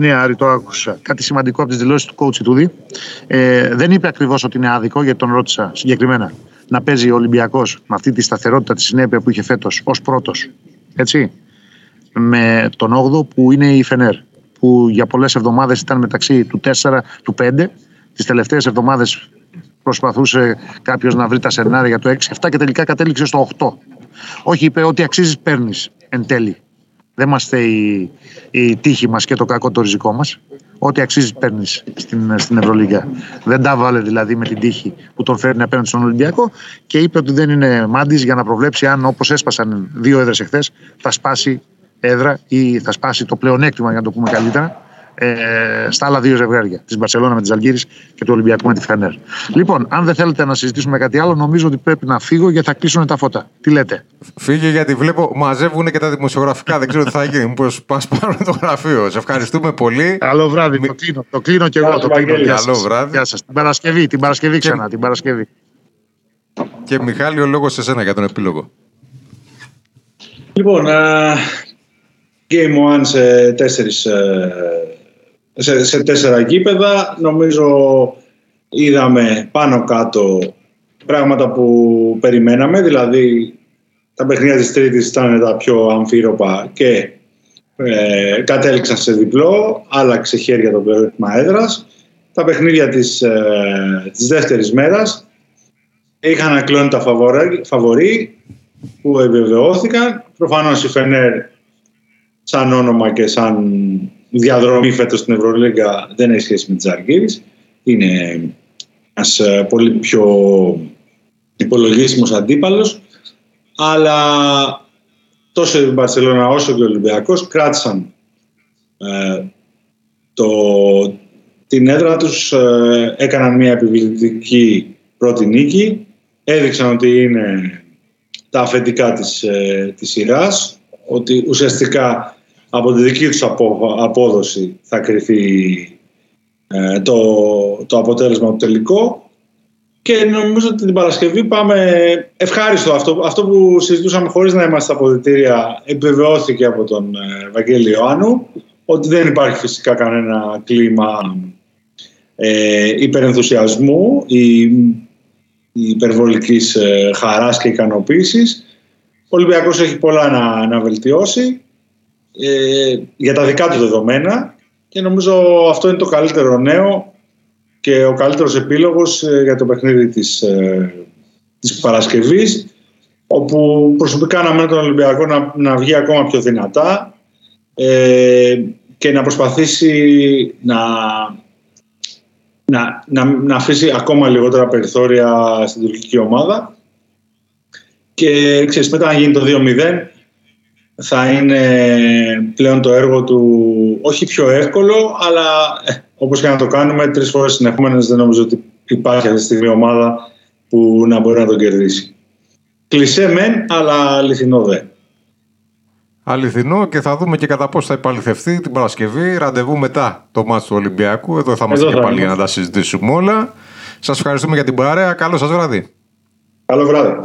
Ναι, Άρη, το άκουσα. Κάτι σημαντικό από τις δηλώσεις του coach Τούδη. Ε, δεν είπε ακριβώς ότι είναι άδικο, γιατί τον ρώτησα συγκεκριμένα. Να παίζει ο Ολυμπιακός με αυτή τη σταθερότητα, τη συνέπεια που είχε φέτος ως πρώτος. Έτσι. Με τον 8ο που είναι η Φενέρ που για πολλές εβδομάδες ήταν μεταξύ του 4, του 5. Τις τελευταίες εβδομάδες προσπαθούσε κάποιος να βρει τα σενάρια για το 6-7 και τελικά κατέληξε στο 8. Όχι, είπε ότι αξίζεις παίρνεις εν τέλει. Δεν είμαστε η, η τύχη μας και το κακό το ριζικό μας. Ό,τι αξίζεις παίρνεις στην, στην Ευρωλίγα. Δεν τα βάλε δηλαδή με την τύχη που τον φέρνει απέναντι στον Ολυμπιακό και είπε ότι δεν είναι μάντης για να προβλέψει αν όπως έσπασαν δύο έδρες εχθές θα σπάσει έδρα ή θα σπάσει το πλεονέκτημα, για να το πούμε καλύτερα, ε, στα άλλα δύο ζευγάρια, της Μπαρσελόνα με της Αλγύρης και του Ολυμπιακού με τη Φενέρ. Λοιπόν, αν δεν θέλετε να συζητήσουμε κάτι άλλο, νομίζω ότι πρέπει να φύγω γιατί θα κλείσουν τα φώτα. Τι λέτε; Φύγε γιατί βλέπω, μαζεύουν και τα δημοσιογραφικά. δεν ξέρω τι θα γίνει. Μήπως πας πάνω το γραφείο. Σε ευχαριστούμε πολύ. Καλό βράδυ. Μη... Το κλείνω, το κλείνω και εγώ. Το κλείνω. Καλό βράδυ. Γεια σας. Την Παρασκευή, την Παρασκευή ξανά. Την Παρασκευή. Και Μιχάλη, ο λόγος σε σένα για τον επίλογο. Λοιπόν, uh, Game One σε, τέσσερις, uh, σε, σε τέσσερα γήπεδα. Νομίζω είδαμε πάνω κάτω πράγματα που περιμέναμε. Δηλαδή, τα παιχνίδια της Τρίτης ήταν τα πιο αμφίροπα και ε, κατέληξαν σε διπλό, άλλαξε χέρια το πλεονέκτημα έδρας. Τα παιχνίδια της, ε, της δεύτερης μέρας είχαν ακλώνει τα φαβορή που επιβεβαιώθηκαν. Προφανώς η Φενέρ σαν όνομα και σαν διαδρομή φέτος στην Ευρωλίγκα δεν έχει σχέση με τις Αργύρης. Είναι ένας ε, πολύ πιο υπολογίσιμος αντίπαλος. Αλλά τόσο η Μπαρσελόνα όσο και ο Ολυμπιακός κράτησαν ε, το, την έδρα τους, ε, έκαναν μια επιβλητική πρώτη νίκη, έδειξαν ότι είναι τα αφεντικά της, ε, της σειράς, ότι ουσιαστικά από τη δική τους απόδοση θα κρυθεί ε, το, το αποτέλεσμα του τελικό και νομίζω ότι την Παρασκευή πάμε ευχάριστο. Αυτό, αυτό που συζητούσαμε χωρίς να είμαστε στα αποδητήρια επιβεβαιώθηκε από τον ε, Βαγγέλη Ιωάννου ότι δεν υπάρχει φυσικά κανένα κλίμα ε, υπερενθουσιασμού ή, υπερβολικής ε, χαράς και ικανοποίησης. Ο Ολυμπιακός έχει πολλά να, να βελτιώσει ε, για τα δικά του δεδομένα και νομίζω αυτό είναι το καλύτερο νέο και ο καλύτερος επίλογος ε, για το παιχνίδι της, ε, της Παρασκευής όπου προσωπικά αναμένω τον Ολυμπιακό να, να βγει ακόμα πιο δυνατά ε, και να προσπαθήσει να, να, να, να αφήσει ακόμα λιγότερα περιθώρια στην τουρκική ομάδα. Και ξέρεις μετά να γίνει το 2-0 θα είναι πλέον το έργο του όχι πιο εύκολο αλλά όπως και να το κάνουμε, τρεις φορές συνεχόμενες δεν νομίζω ότι υπάρχει αυτή τη στιγμή ομάδα που να μπορεί να τον κερδίσει. Κλεισέ μεν, αλλά αληθινό δε. Αληθινό και θα δούμε και κατά πώς θα επαληθευτεί την Παρασκευή. Ραντεβού μετά το μάτι του Ολυμπιακού. Εδώ θα είμαστε και πάλι για να τα συζητήσουμε όλα. Σας ευχαριστούμε για την παρέα. Καλό σας βράδυ. Καλό βράδυ.